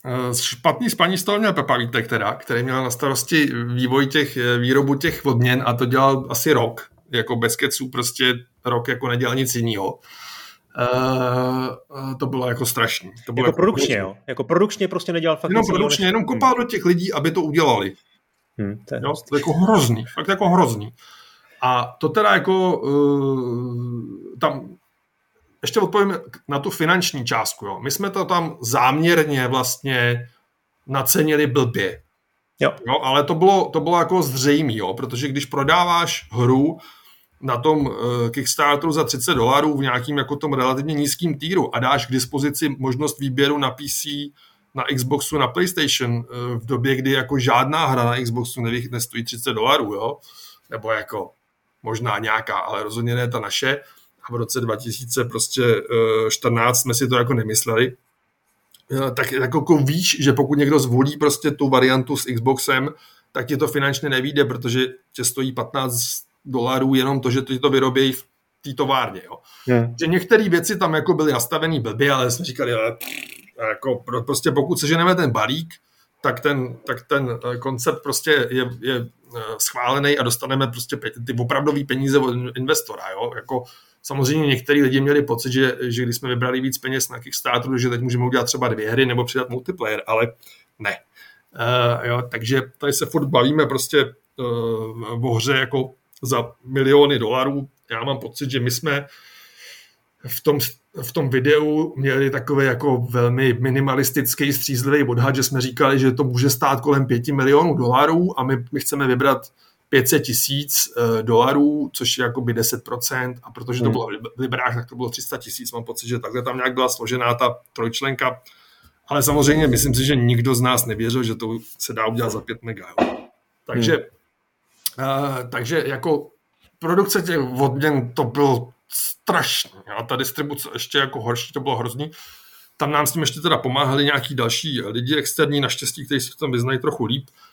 eh, Špatný spaní z toho měl Pepa Vítek teda, který měl na starosti vývoj těch, eh, výrobu těch odměn a to dělal asi rok, jako bez keců, prostě rok jako nedělal nic jiného. Uh, to bylo jako strašný. To bylo jako, jako produkčně, jo? Jako produkčně prostě nedělal fakt Jenom produkčně, jenom kopal do těch lidí, aby to udělali. Hmm, to, je... jo, to je jako hrozný, fakt jako hrozný. A to teda jako uh, tam ještě odpovím na tu finanční částku. Jo. My jsme to tam záměrně vlastně nacenili blbě. Jo. Jo, ale to bylo, to bylo jako zřejmé, jo, protože když prodáváš hru na tom uh, Kickstarteru za 30 dolarů v nějakým jako tom relativně nízkým týru a dáš k dispozici možnost výběru na PC, na Xboxu, na PlayStation uh, v době, kdy jako žádná hra na Xboxu nevy, nestojí 30 dolarů, jo, nebo jako možná nějaká, ale rozhodně ne ta naše, v roce 2014 prostě, eh, jsme si to jako nemysleli, eh, tak jako víš, že pokud někdo zvolí prostě tu variantu s Xboxem, tak ti to finančně nevíde, protože tě stojí 15 dolarů jenom to, že ti to vyrobí v té továrně. Jo. Hmm. Že některé věci tam jako byly nastavené blbě, ale jsme říkali, ale jako prostě pokud seženeme ten balík, tak ten, tak ten eh, koncept prostě je, je schválený a dostaneme prostě ty opravdové peníze od investora. Jo? Jako Samozřejmě některý lidi měli pocit, že, že když jsme vybrali víc peněz na Kickstarteru, že teď můžeme udělat třeba dvě hry nebo přidat multiplayer, ale ne. Uh, jo, takže tady se furt bavíme prostě uh, o hře jako za miliony dolarů. Já mám pocit, že my jsme v tom, v tom videu měli takový jako velmi minimalistický střízlivý odhad, že jsme říkali, že to může stát kolem 5 milionů dolarů a my, my chceme vybrat 500 tisíc uh, dolarů, což je jakoby 10%, a protože to hmm. bylo v librách, tak to bylo 300 tisíc. Mám pocit, že takhle tam nějak byla složená ta trojčlenka. Ale samozřejmě myslím si, že nikdo z nás nevěřil, že to se dá udělat za 5 mega. Takže, hmm. uh, takže jako produkce těch odměn to bylo strašné. A ta distribuce ještě jako horší, to bylo hrozný. Tam nám s tím ještě teda pomáhali nějaký další lidi externí, naštěstí, kteří si v tom vyznají trochu líp. Eh,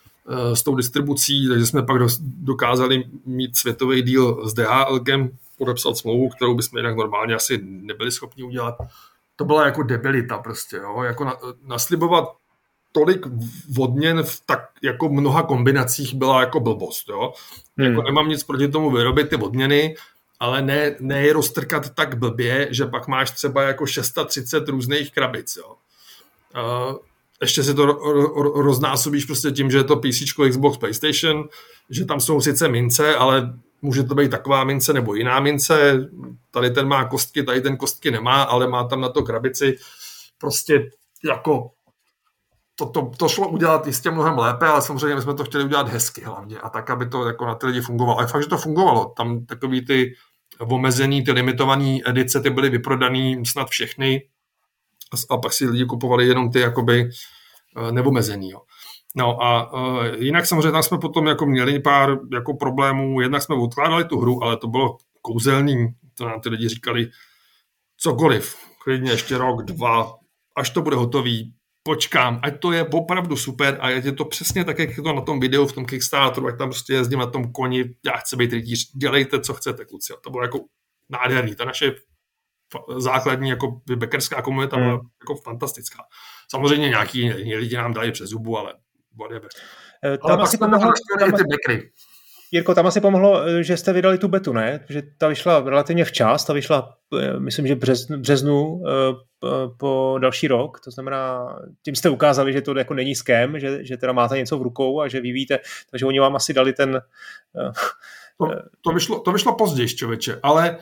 s tou distribucí, takže jsme pak dokázali mít světový díl s DHLkem, podepsat smlouvu, kterou bychom jinak normálně asi nebyli schopni udělat. To byla jako debilita prostě, jo? jako na, naslibovat tolik odměn v tak jako mnoha kombinacích byla jako blbost, jo. Hmm. Jako nemám nic proti tomu vyrobit ty odměny, ale ne, ne je roztrkat tak blbě, že pak máš třeba jako 630 různých krabic, jo. Uh, ještě si to roznásobíš prostě tím, že je to PC, Xbox, PlayStation, že tam jsou sice mince, ale může to být taková mince nebo jiná mince, tady ten má kostky, tady ten kostky nemá, ale má tam na to krabici. Prostě jako to, to, to šlo udělat jistě mnohem lépe, ale samozřejmě my jsme to chtěli udělat hezky hlavně a tak, aby to jako na ty lidi fungovalo. A fakt, že to fungovalo. Tam takový ty omezený, ty limitované edice, ty byly vyprodaný snad všechny, a pak si lidi kupovali jenom ty jakoby eh, neomezený. Jo. No a uh, jinak samozřejmě tam jsme potom jako měli pár jako problémů, jednak jsme odkládali tu hru, ale to bylo kouzelný, to nám ty lidi říkali, cokoliv, klidně ještě rok, dva, až to bude hotový, počkám, ať to je opravdu super a je to přesně tak, jak je to na tom videu v tom Kickstarteru, ať tam prostě jezdím na tom koni, já chci být rytíř, dělejte, co chcete, kluci. To bylo jako nádherný. Ta naše základní jako bekerská komunita byla hmm. jako fantastická. Samozřejmě nějaký lidi nám dali přes zubu, ale whatever. Eh, tam ale asi pomohlo, tam, ty bekry. Jirko, tam asi pomohlo, eh, že jste vydali tu betu, ne? Že ta vyšla relativně včas, ta vyšla, eh, myslím, že břez, březnu po další rok, to znamená, tím jste ukázali, že to jako není ském, že, že teda máte něco v rukou a že vyvíjíte, takže oni vám asi dali ten... To, to, vyšlo, to vyšlo později, člověče, ale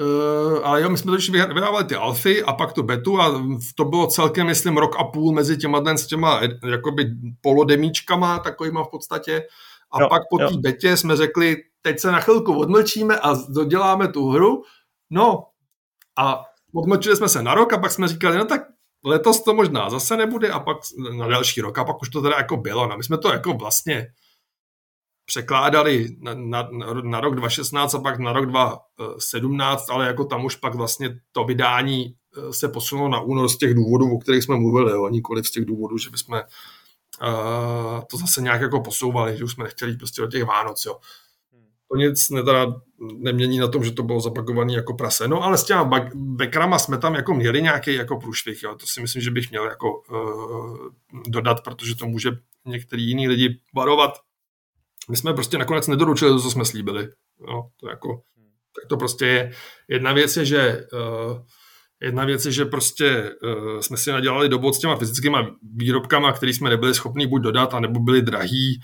Uh, ale jo, my jsme totiž vydávali ty alfy a pak tu betu a to bylo celkem, myslím, rok a půl mezi těma dnes s těma jakoby polodemíčkama takovýma v podstatě. A jo, pak po té betě jsme řekli, teď se na chvilku odmlčíme a doděláme tu hru. No a odmlčili jsme se na rok a pak jsme říkali, no tak letos to možná zase nebude a pak na další rok a pak už to teda jako bylo. No my jsme to jako vlastně překládali na, na, na rok 2016 a pak na rok 2017, ale jako tam už pak vlastně to vydání eh, se posunulo na únor z těch důvodů, o kterých jsme mluvili, jo, nikoli z těch důvodů, že bychom uh, to zase nějak jako posouvali, že už jsme nechtěli prostě do těch Vánoc, jo. To nic teda nemění na tom, že to bylo zapakované jako prase. No ale s těma backrama jsme tam jako měli nějaký jako průšvih, jo. To si myslím, že bych měl jako uh, dodat, protože to může některý jiný lidi varovat my jsme prostě nakonec nedoručili to, co jsme slíbili. Jo, to jako, tak to prostě je. Jedna věc je, že uh, Jedna věc je, že prostě uh, jsme si nadělali dobu s těma fyzickýma výrobkama, které jsme nebyli schopni buď dodat, anebo byli drahý,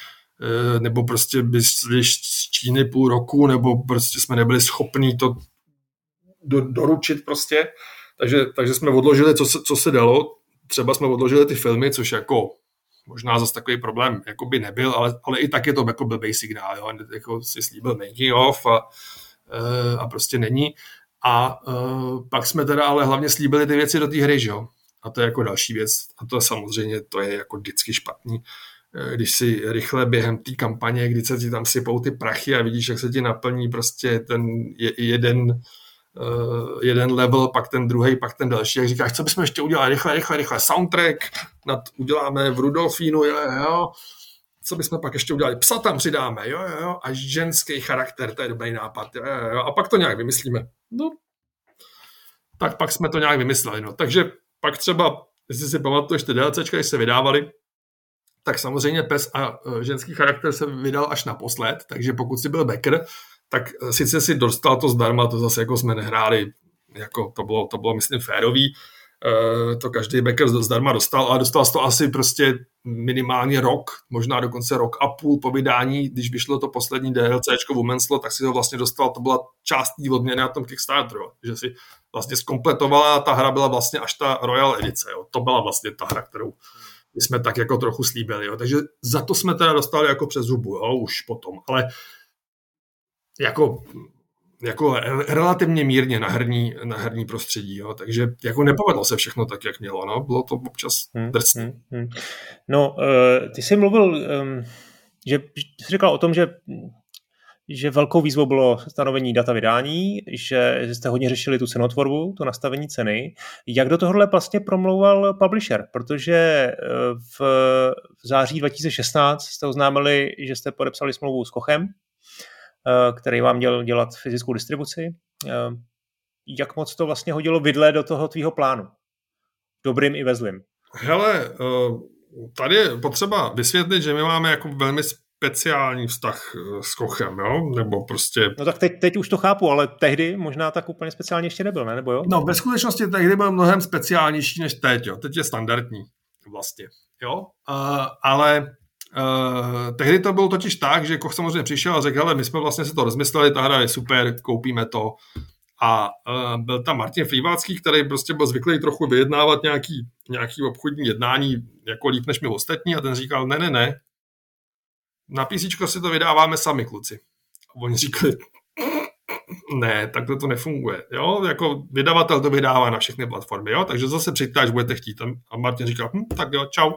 uh, nebo prostě by z Číny půl roku, nebo prostě jsme nebyli schopni to do, doručit prostě. Takže, takže jsme odložili, co se, co se dalo. Třeba jsme odložili ty filmy, což jako možná zase takový problém jako by nebyl, ale, ale i tak je to jako blbý signál, jo? jako si slíbil making off a, eh, a prostě není. A uh, pak jsme teda ale hlavně slíbili ty věci do té hry, jo? A to je jako další věc. A to samozřejmě, to je jako vždycky špatný. Eh, když si rychle během té kampaně, kdy se ti tam sypou ty prachy a vidíš, jak se ti naplní prostě ten jeden jeden level, pak ten druhý, pak ten další, jak říkáš, co bychom ještě udělali, rychle, rychle, rychle, soundtrack, nad, uděláme v Rudolfínu, jo, jo, co bychom pak ještě udělali, psa tam přidáme, jo, jo, jo, a ženský charakter, to je dobrý nápad, jo, jo, jo, a pak to nějak vymyslíme. No, tak pak jsme to nějak vymysleli, no, takže pak třeba, jestli si pamatuješ ty DLCčka, když se vydávali, tak samozřejmě pes a e, ženský charakter se vydal až naposled, takže pokud si byl backer, tak sice si dostal to zdarma, to zase jako jsme nehráli, jako to bylo, to bylo myslím férový, e, to každý backer zdarma dostal, ale dostal to asi prostě minimálně rok, možná dokonce rok a půl po vydání, když vyšlo to poslední DLCčko Womenslo, tak si ho vlastně dostal, to byla část té odměny na tom Kickstarteru, že si vlastně zkompletovala a ta hra byla vlastně až ta Royal edice, jo. to byla vlastně ta hra, kterou jsme tak jako trochu slíbili, jo. takže za to jsme teda dostali jako přes zubu, jo, už potom, ale jako, jako relativně mírně na herní, na herní prostředí. Jo. Takže jako nepovedlo se všechno tak, jak mělo. No. Bylo to občas hmm, drsné. Hmm, hmm. No, uh, ty jsi mluvil, um, že jsi říkal o tom, že že velkou výzvou bylo stanovení data vydání, že, jste hodně řešili tu cenotvorbu, to nastavení ceny. Jak do tohohle vlastně promlouval publisher? Protože eh, v, v září 2016 jste oznámili, že jste podepsali smlouvu s Kochem, Eh, který vám měl dělat fyzickou distribuci. Eh, jak moc to vlastně hodilo vidle do toho tvýho plánu? Dobrým i ve zlým. Hele, eh, tady je potřeba vysvětlit, že my máme jako velmi speciální vztah s Kochem, jo? Nebo prostě... No tak teď, teď už to chápu, ale tehdy možná tak úplně speciálně ještě nebyl, ne? Nebo jo? No, ve skutečnosti tehdy byl mnohem speciálnější než teď, jo? Teď je standardní vlastně, jo? Uh, ale Uh, tehdy to bylo totiž tak, že Koch samozřejmě přišel a řekl, ale my jsme vlastně se to rozmysleli, ta hra je super, koupíme to. A uh, byl tam Martin Frývácký, který prostě byl zvyklý trochu vyjednávat nějaký, nějaký obchodní jednání jako líp než my ostatní a ten říkal, ne, ne, ne, na PC si to vydáváme sami, kluci. A oni říkali, ne, takhle to nefunguje. Jo, jako vydavatel to vydává na všechny platformy, jo, takže zase přijďte, až budete chtít. A Martin říkal, hm, tak jo, čau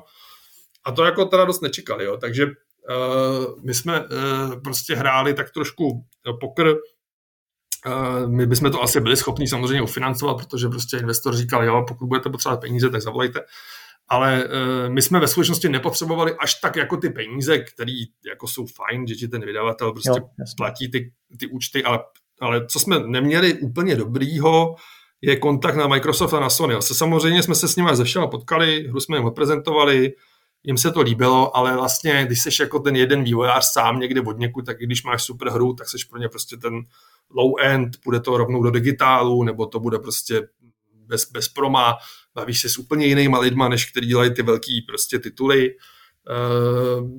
A to jako teda dost nečekali, jo. Takže uh, my jsme uh, prostě hráli tak trošku pokr, uh, my bychom to asi byli schopni samozřejmě ufinancovat, protože prostě investor říkal, jo, pokud budete potřebovat peníze, tak zavolejte. Ale uh, my jsme ve skutečnosti nepotřebovali až tak jako ty peníze, které jako jsou fajn, že ti ten vydavatel prostě jo, platí ty, ty účty, ale, ale co jsme neměli úplně dobrýho, je kontakt na Microsoft a na Sony. Se samozřejmě jsme se s nimi ze všema potkali, hru jsme jim odprezentovali, jim se to líbilo, ale vlastně, když jsi jako ten jeden vývojář sám někde od něku, tak i když máš super hru, tak jsi pro ně prostě ten low end, bude to rovnou do digitálu, nebo to bude prostě bez, bez proma, bavíš se s úplně jinýma lidma, než který dělají ty velký prostě tituly. Uh,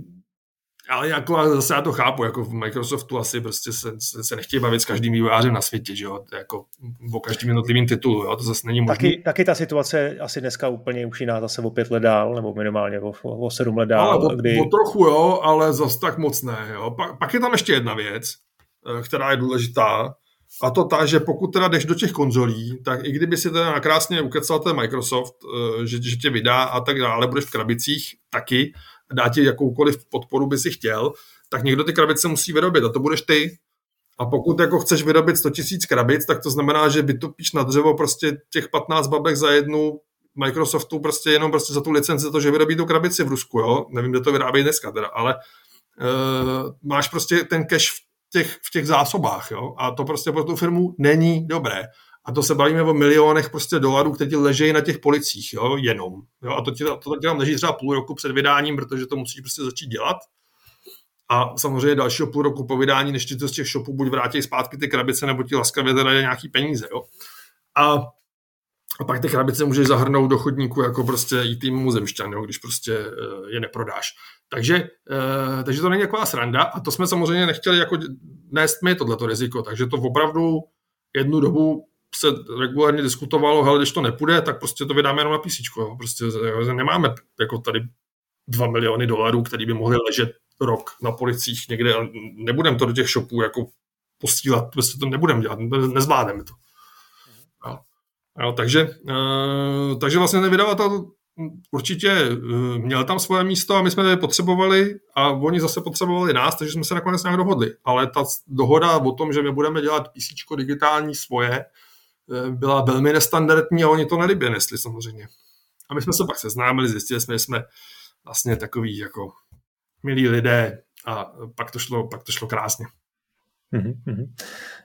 ale jako zase já to chápu, jako v Microsoftu asi prostě se, se, se nechtějí bavit s každým vývojářem na světě, že jo, jako o každým jednotlivým titulu, jo, to zase není možné. Taky, taky ta situace asi dneska úplně už jiná zase o pět let dál, nebo minimálně o, o sedm let dál. Ale o, kdy... o trochu jo, ale zase tak moc ne, jo. Pa, pak je tam ještě jedna věc, eh, která je důležitá, a to ta, že pokud teda jdeš do těch konzolí, tak i kdyby si teda nakrásně ukecal ten Microsoft, eh, že, že tě vydá a tak dále, budeš v krabicích taky, dá ti jakoukoliv podporu by si chtěl, tak někdo ty krabice musí vyrobit a to budeš ty. A pokud jako chceš vyrobit 100 000 krabic, tak to znamená, že vytopíš na dřevo prostě těch 15 babek za jednu Microsoftu prostě jenom prostě za tu licenci to, že vyrobí tu krabici v Rusku, jo. Nevím, kde to vyrábí dneska teda, ale uh, máš prostě ten cash v těch, v těch zásobách, jo. A to prostě pro tu firmu není dobré. A to se bavíme o milionech prostě dolarů, které ti ležejí na těch policích, jo, jenom. Jo, a to ti, to, ti tam leží třeba půl roku před vydáním, protože to musíš prostě začít dělat. A samozřejmě dalšího půl roku po vydání, než ti to z těch shopů buď vrátí zpátky ty krabice, nebo ti laskavě teda nějaký peníze, jo. A, a pak ty krabice můžeš zahrnout do chodníku jako prostě i tým muzemšťan, jo, když prostě uh, je neprodáš. Takže, uh, takže to není taková sranda a to jsme samozřejmě nechtěli jako nést my tohleto riziko, takže to opravdu jednu dobu se regulárně diskutovalo, hele, když to nepůjde, tak prostě to vydáme jenom na PC. Prostě nemáme jako tady 2 miliony dolarů, který by mohly ležet rok na policích někde a nebudeme to do těch shopů jako postílat, prostě to nebudeme dělat, nezvládneme to. Jo. Jo, takže, uh, takže vlastně ten vydavatel určitě uh, měl tam svoje místo a my jsme je potřebovali a oni zase potřebovali nás, takže jsme se nakonec nějak dohodli. Ale ta dohoda o tom, že my budeme dělat PC digitální svoje, byla velmi nestandardní a oni to nelibě nesli samozřejmě. A my jsme se pak seznámili, zjistili jsme, že jsme vlastně takový jako milí lidé a pak to šlo, pak to šlo krásně. Mm-hmm.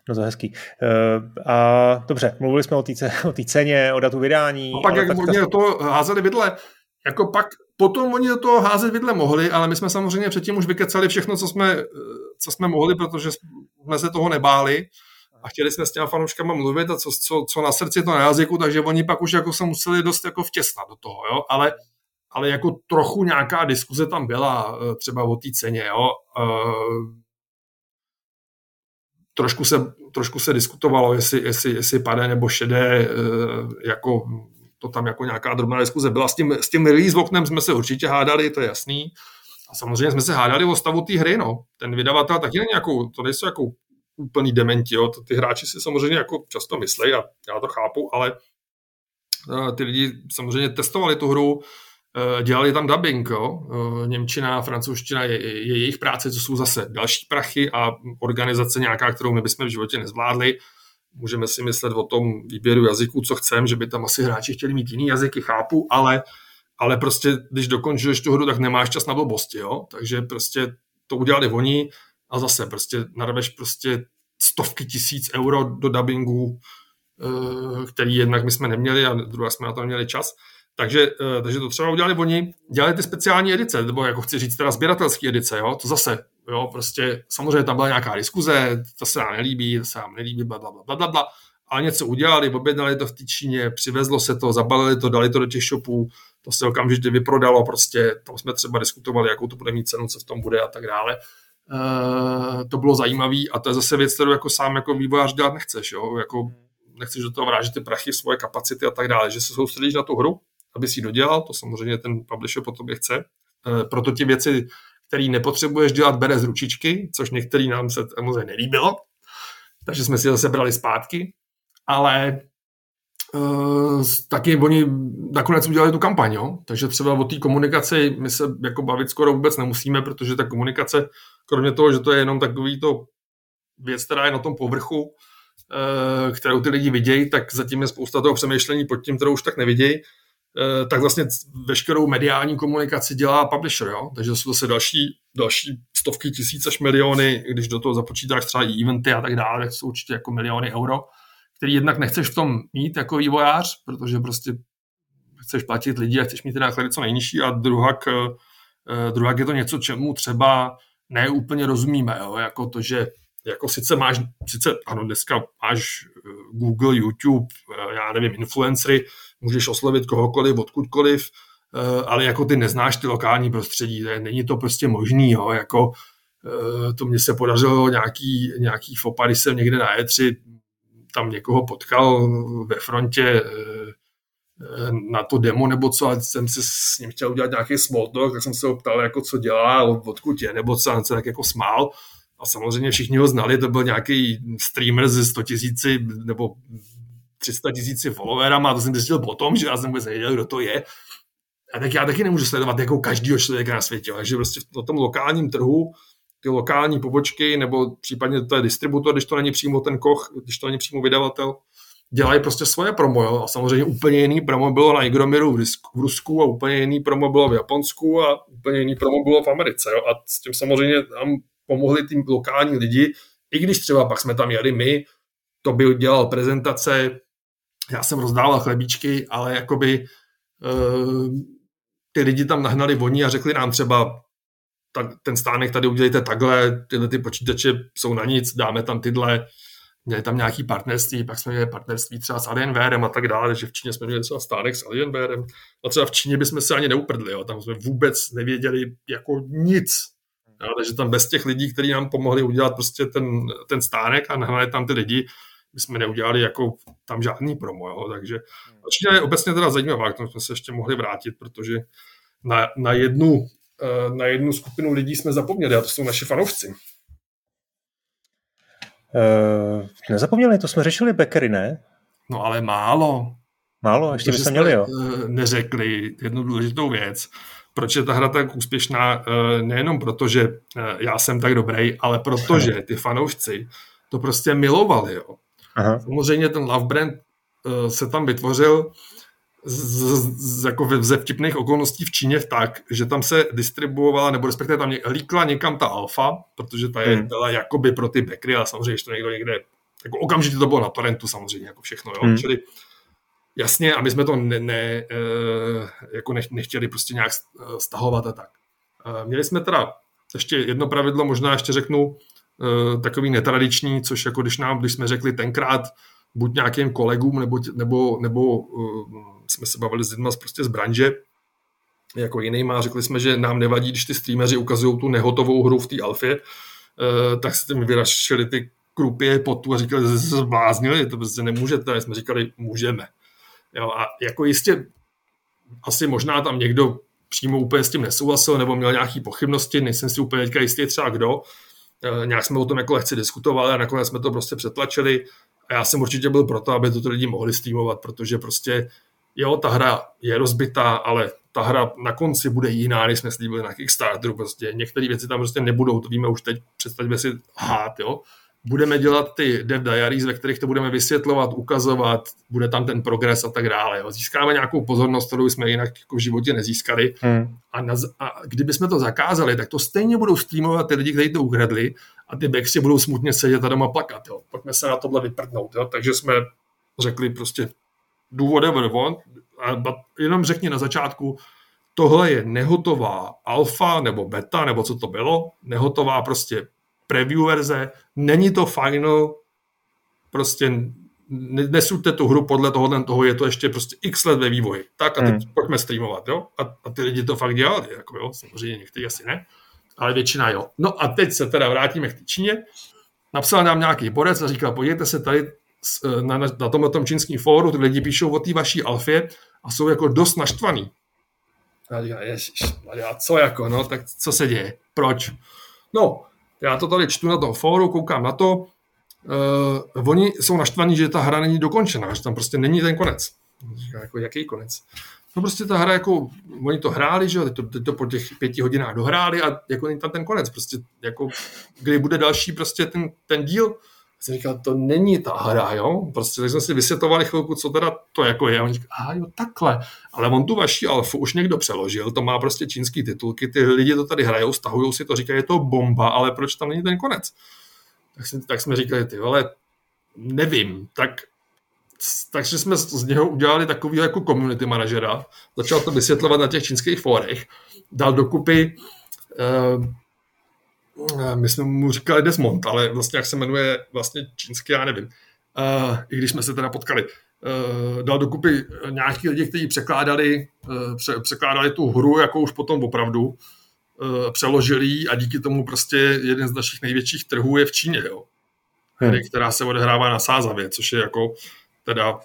No to je hezký. Uh, a dobře, mluvili jsme o té o ceně, o datu vydání. A pak jak oni ta... do toho házeli vidle, jako pak potom oni do toho házet vidle mohli, ale my jsme samozřejmě předtím už vykecali všechno, co jsme, eh, co jsme mohli, protože jsme se toho nebáli a chtěli jsme s těma fanouškama mluvit a co, co, co na srdci, to na jazyku, takže oni pak už jako se museli dost jako vtěsnat do toho, jo, ale, ale jako trochu nějaká diskuze tam byla, eh, třeba o té ceně, jo, uh, trošku se, trošku se diskutovalo, jestli, jestli, jestli padé nebo šedé, uh, jako to tam jako nějaká drobná diskuze byla. S tím, s tím release oknem jsme se určitě hádali, to je jasný. A samozřejmě jsme se hádali o stavu té hry, no. Ten vydavatel taky není jako, to nejsou jako úplný dementi. Jo. Ty hráči si samozřejmě jako často myslí a já to chápu, ale eh, ty lidi samozřejmě testovali tu hru, eh, dělali tam dubbing, jo. Eh, Němčina, francouzština je, je jejich práce, co jsou zase další prachy a organizace nějaká, kterou my bychom v životě nezvládli. Můžeme si myslet o tom výběru jazyků, co chcem, že by tam asi hráči chtěli mít jiný jazyky, chápu, ale, ale prostě, když dokončuješ tu hru, tak nemáš čas na blbosti, jo. Takže prostě to udělali oni, a zase prostě narveš prostě stovky tisíc euro do dubbingu, eh, který jednak my jsme neměli a druhá jsme na to neměli čas. Takže, eh, takže to třeba udělali oni, dělali ty speciální edice, nebo jako chci říct teda sběratelské edice, jo, to zase, jo, prostě samozřejmě tam byla nějaká diskuze, to se nám nelíbí, to se nám nelíbí, bla, bla, bla, bla, bla, ale něco udělali, objednali to v té Číně, přivezlo se to, zabalili to, dali to do těch shopů, to se okamžitě vyprodalo, prostě tam jsme třeba diskutovali, jakou to bude mít cenu, co v tom bude a tak dále. Eh, to bylo zajímavé a to je zase věc, kterou jako sám jako vývojář dělat nechceš, jo? Jako nechceš do toho vrážet ty prachy, svoje kapacity a tak dále, že se soustředíš na tu hru, aby si ji dodělal, to samozřejmě ten publisher po tobě chce. Eh, proto ti věci, které nepotřebuješ dělat, bere z ručičky, což některý nám se samozřejmě nelíbilo, takže jsme si zase brali zpátky, ale Uh, taky oni nakonec udělali tu kampaň, jo? takže třeba o té komunikaci my se jako bavit skoro vůbec nemusíme, protože ta komunikace, kromě toho, že to je jenom takový to věc, která je na tom povrchu, uh, kterou ty lidi vidějí, tak zatím je spousta toho přemýšlení pod tím, kterou už tak nevidějí, uh, tak vlastně veškerou mediální komunikaci dělá publisher, jo? takže jsou zase další, další stovky tisíc až miliony, když do toho započítáš třeba i eventy a tak dále, jsou určitě jako miliony euro který jednak nechceš v tom mít jako vývojář, protože prostě chceš platit lidi a chceš mít ty náklady co nejnižší a druhak, eh, druhak je to něco, čemu třeba neúplně rozumíme, jo? jako to, že jako sice máš, sice ano, dneska máš eh, Google, YouTube, eh, já nevím, influencery, můžeš oslovit kohokoliv, odkudkoliv, ale jako ty neznáš ty lokální prostředí, není to prostě možný, jo? jako to mně se podařilo nějaký, nějaký fopa, když jsem někde na E3 tam někoho potkal ve frontě eh, eh, na to demo nebo co, a jsem si s ním chtěl udělat nějaký small talk, tak jsem se ho ptal, jako co dělá, odkud je, nebo co, a se tak jako smál. A samozřejmě všichni ho znali, to byl nějaký streamer ze 100 tisíci nebo 300 tisíci followerama a to jsem zjistil potom, že já jsem vůbec nevěděl, kdo to je. A tak já taky nemůžu sledovat jako každého člověka na světě, takže prostě na tom lokálním trhu ty lokální pobočky, nebo případně to je distributor, když to není přímo ten koch, když to není přímo vydavatel, dělají prostě svoje promo. Jo? A samozřejmě úplně jiný promo bylo na Igromiru v Rusku a úplně jiný promo bylo v Japonsku a úplně jiný promo bylo v Americe. Jo? A s tím samozřejmě tam pomohli tým lokální lidi, i když třeba pak jsme tam jeli my, to by dělal prezentace, já jsem rozdával chlebíčky, ale jakoby uh, ty lidi tam nahnali voní a řekli nám třeba, tak, ten stánek tady udělejte takhle, tyhle ty počítače jsou na nic, dáme tam tyhle, měli tam nějaký partnerství, pak jsme měli partnerství třeba s Alienwarem a tak dále, takže v Číně jsme měli třeba stánek s Alienwarem. A třeba v Číně bychom se ani neuprdli, jo, tam jsme vůbec nevěděli jako nic, jo, takže tam bez těch lidí, kteří nám pomohli udělat prostě ten, ten stánek a nahnali tam ty lidi, my jsme neudělali jako tam žádný promo, jo, takže Čína je obecně teda zajímavá, k tomu jsme se ještě mohli vrátit, protože na, na jednu na jednu skupinu lidí jsme zapomněli a to jsou naši fanoušci. Uh, nezapomněli, to jsme řešili Beckery, ne? No ale málo. Málo, ještě bychom měli, jo. Eh, neřekli jednu důležitou věc. Proč je ta hra tak úspěšná? Nejenom proto, že já jsem tak dobrý, ale protože ty fanoušci to prostě milovali, jo. Aha. Samozřejmě ten love brand se tam vytvořil z, z, jako ze vtipných okolností v Číně tak, že tam se distribuovala, nebo respektive tam líkla někam ta alfa, protože ta je, hmm. byla jakoby pro ty backry, ale samozřejmě, že to někdo někde, jako okamžitě to bylo na torrentu samozřejmě, jako všechno, jo, hmm. čili jasně, a my jsme to ne, ne, eh, jako nech, nechtěli prostě nějak eh, stahovat a tak. Eh, měli jsme teda ještě jedno pravidlo, možná ještě řeknu, takový netradiční, což jako když nám, když jsme řekli tenkrát, buď nějakým kolegům, nebo, nebo, nebo jsme se bavili s lidmi prostě z branže, jako jinýma, řekli jsme, že nám nevadí, když ty streameři ukazují tu nehotovou hru v té alfě, uh, tak se mi vyrašili ty krupě potu a říkali, že se zbláznili, to prostě nemůžete, a jsme říkali, můžeme. Jo, a jako jistě, asi možná tam někdo přímo úplně s tím nesouhlasil nebo měl nějaké pochybnosti, nejsem si úplně teďka jistý třeba kdo, e, nějak jsme o tom jako lehce diskutovali a nakonec jsme to prostě přetlačili. A já jsem určitě byl proto, aby to lidi mohli streamovat, protože prostě jo, ta hra je rozbitá, ale ta hra na konci bude jiná, než jsme slíbili na Kickstarteru. Prostě některé věci tam prostě nebudou, to víme už teď, představíme si hát, jo. Budeme dělat ty dev diaries, ve kterých to budeme vysvětlovat, ukazovat, bude tam ten progres a tak dále. Jo. Získáme nějakou pozornost, kterou jsme jinak jako v životě nezískali. Hmm. A, na, a kdyby jsme to zakázali, tak to stejně budou streamovat ty lidi, kteří to ukradli a ty backsi budou smutně sedět a doma plakat. Jo. Pojďme se na tohle vyprdnout. Jo. Takže jsme řekli prostě do whatever want, jenom řekni na začátku, tohle je nehotová alfa nebo beta, nebo co to bylo, nehotová prostě preview verze, není to final, prostě nesuďte tu hru podle toho, toho, je to ještě prostě x let ve vývoji. Tak a teď hmm. pojďme streamovat, jo? A, a ty lidi to fakt dělali, jako jo, samozřejmě někteří asi ne, ale většina jo. No a teď se teda vrátíme k té Číně. Napsal nám nějaký borec a říkal, podívejte se, tady na, na tomhle tom čínském fóru, ty lidi píšou o té vaší alfě a jsou jako dost naštvaný. A já říkám, ježiš, a co jako, no, tak co se děje? Proč? No, já to tady čtu na tom fóru, koukám na to, uh, oni jsou naštvaní, že ta hra není dokončená, že tam prostě není ten konec. Říká, jako jaký konec? No prostě ta hra, jako, oni to hráli, že teď to, teď to po těch pěti hodinách dohráli a jako není tam ten konec, prostě jako, kdy bude další prostě ten, ten díl, jsem říkal, to není ta hra, jo? Prostě tak jsme si vysvětovali chvilku, co teda to jako je. A on říká, a jo, takhle. Ale on tu vaši alfu už někdo přeložil, to má prostě čínský titulky, ty lidi to tady hrajou, stahují si to, říkají, je to bomba, ale proč tam není ten konec? Tak, jsme, tak jsme říkali, ty ale nevím, tak takže jsme z něho udělali takový jako community manažera, začal to vysvětlovat na těch čínských fórech, dal dokupy uh, my jsme mu říkali Desmond, ale vlastně jak se jmenuje vlastně čínsky, já nevím. Uh, I když jsme se teda potkali. Uh, dal dokupy nějaký lidi, kteří překládali, uh, pře- překládali tu hru, jako už potom opravdu uh, přeložili a díky tomu prostě jeden z našich největších trhů je v Číně, jo. Hmm. Která se odehrává na Sázavě, což je jako teda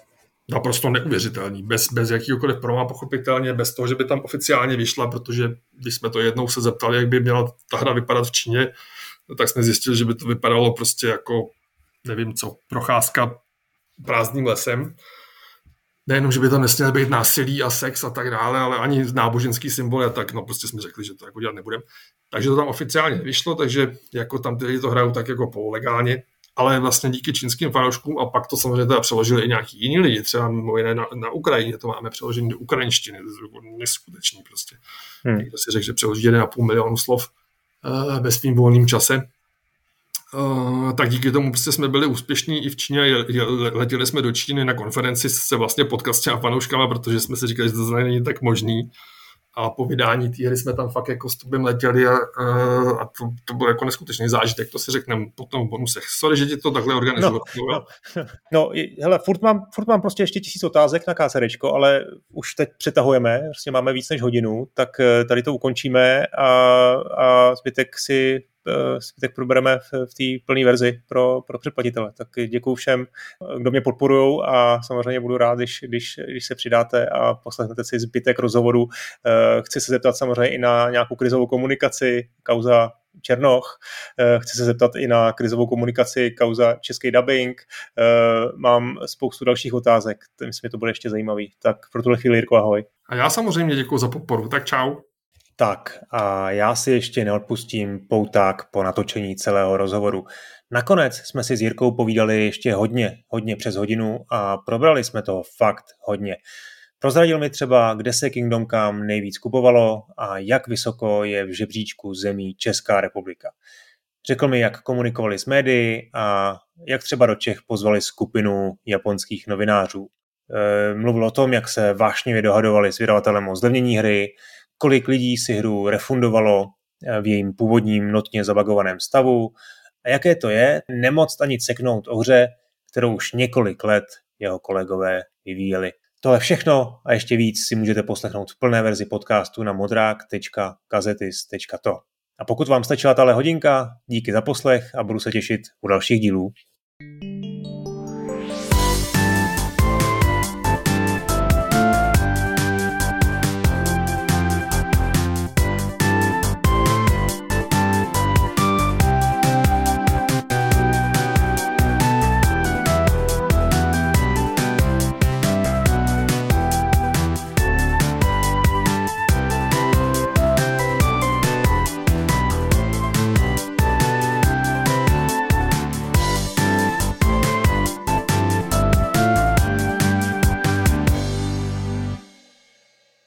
naprosto neuvěřitelný, bez, bez jakýkoliv proma, pochopitelně, bez toho, že by tam oficiálně vyšla, protože když jsme to jednou se zeptali, jak by měla ta hra vypadat v Číně, tak jsme zjistili, že by to vypadalo prostě jako, nevím co, procházka prázdným lesem. Nejenom, že by tam nesměl být násilí a sex a tak dále, ale ani náboženský symbol a tak, no prostě jsme řekli, že to jako dělat nebudeme. Takže to tam oficiálně vyšlo, takže jako tam ty lidi to hrajou tak jako pololegálně, ale vlastně díky čínským fanouškům a pak to samozřejmě teda přeložili i nějaký jiní lidi, třeba mimo jiné na, na Ukrajině, to máme přeložené do ukrajinštiny, to je neskutečný prostě. Hmm. Někdo si řekl, že přeloží 1,5 milionu slov uh, ve svým volným čase. Uh, tak díky tomu prostě jsme byli úspěšní i v Číně, je, je, letěli jsme do Číny na konferenci se vlastně pod a fanouškama, protože jsme si říkali, že to není tak možný a po vydání té hry jsme tam fakt jako s tubem letěli a, a to, to byl jako neskutečný zážitek, to si řekneme potom v bonusech. Sorry, že ti to takhle organizuju. No, no, no, hele, furt mám, furt mám prostě ještě tisíc otázek na KCRčko, ale už teď přetahujeme, prostě máme víc než hodinu, tak eh, tady to ukončíme a, a zbytek si Eh, tak probereme v, v té plné verzi pro, pro předplatitele. Tak děkuji všem, kdo mě podporují a samozřejmě budu rád, když, když, když se přidáte a poslechnete si zbytek rozhovoru. Eh, chci se zeptat samozřejmě i na nějakou krizovou komunikaci, kauza Černoch. Eh, chci se zeptat i na krizovou komunikaci, kauza český dubbing. Mám spoustu dalších otázek, myslím, že to bude ještě zajímavý. Tak pro tuhle chvíli, Jirko, ahoj. A já samozřejmě děkuji za podporu, tak čau. Tak a já si ještě neodpustím pouták po natočení celého rozhovoru. Nakonec jsme si s Jirkou povídali ještě hodně, hodně přes hodinu a probrali jsme toho fakt hodně. Prozradil mi třeba, kde se Kingdom Come nejvíc kupovalo a jak vysoko je v žebříčku zemí Česká republika. Řekl mi, jak komunikovali s médií a jak třeba do Čech pozvali skupinu japonských novinářů. E, mluvil o tom, jak se vášnivě dohadovali s vydavatelem o zlevnění hry, kolik lidí si hru refundovalo eh, v jejím původním notně zabagovaném stavu a jaké to je nemoc ani ceknout o hře, kterou už několik let jeho kolegové vyvíjeli. Tohle všechno a ještě víc si můžete poslechnout v plné verzi podcastu na modrák.kazetis.to. A pokud vám stačila tahle hodinka, díky za poslech a budu se těšit u dalších dílů.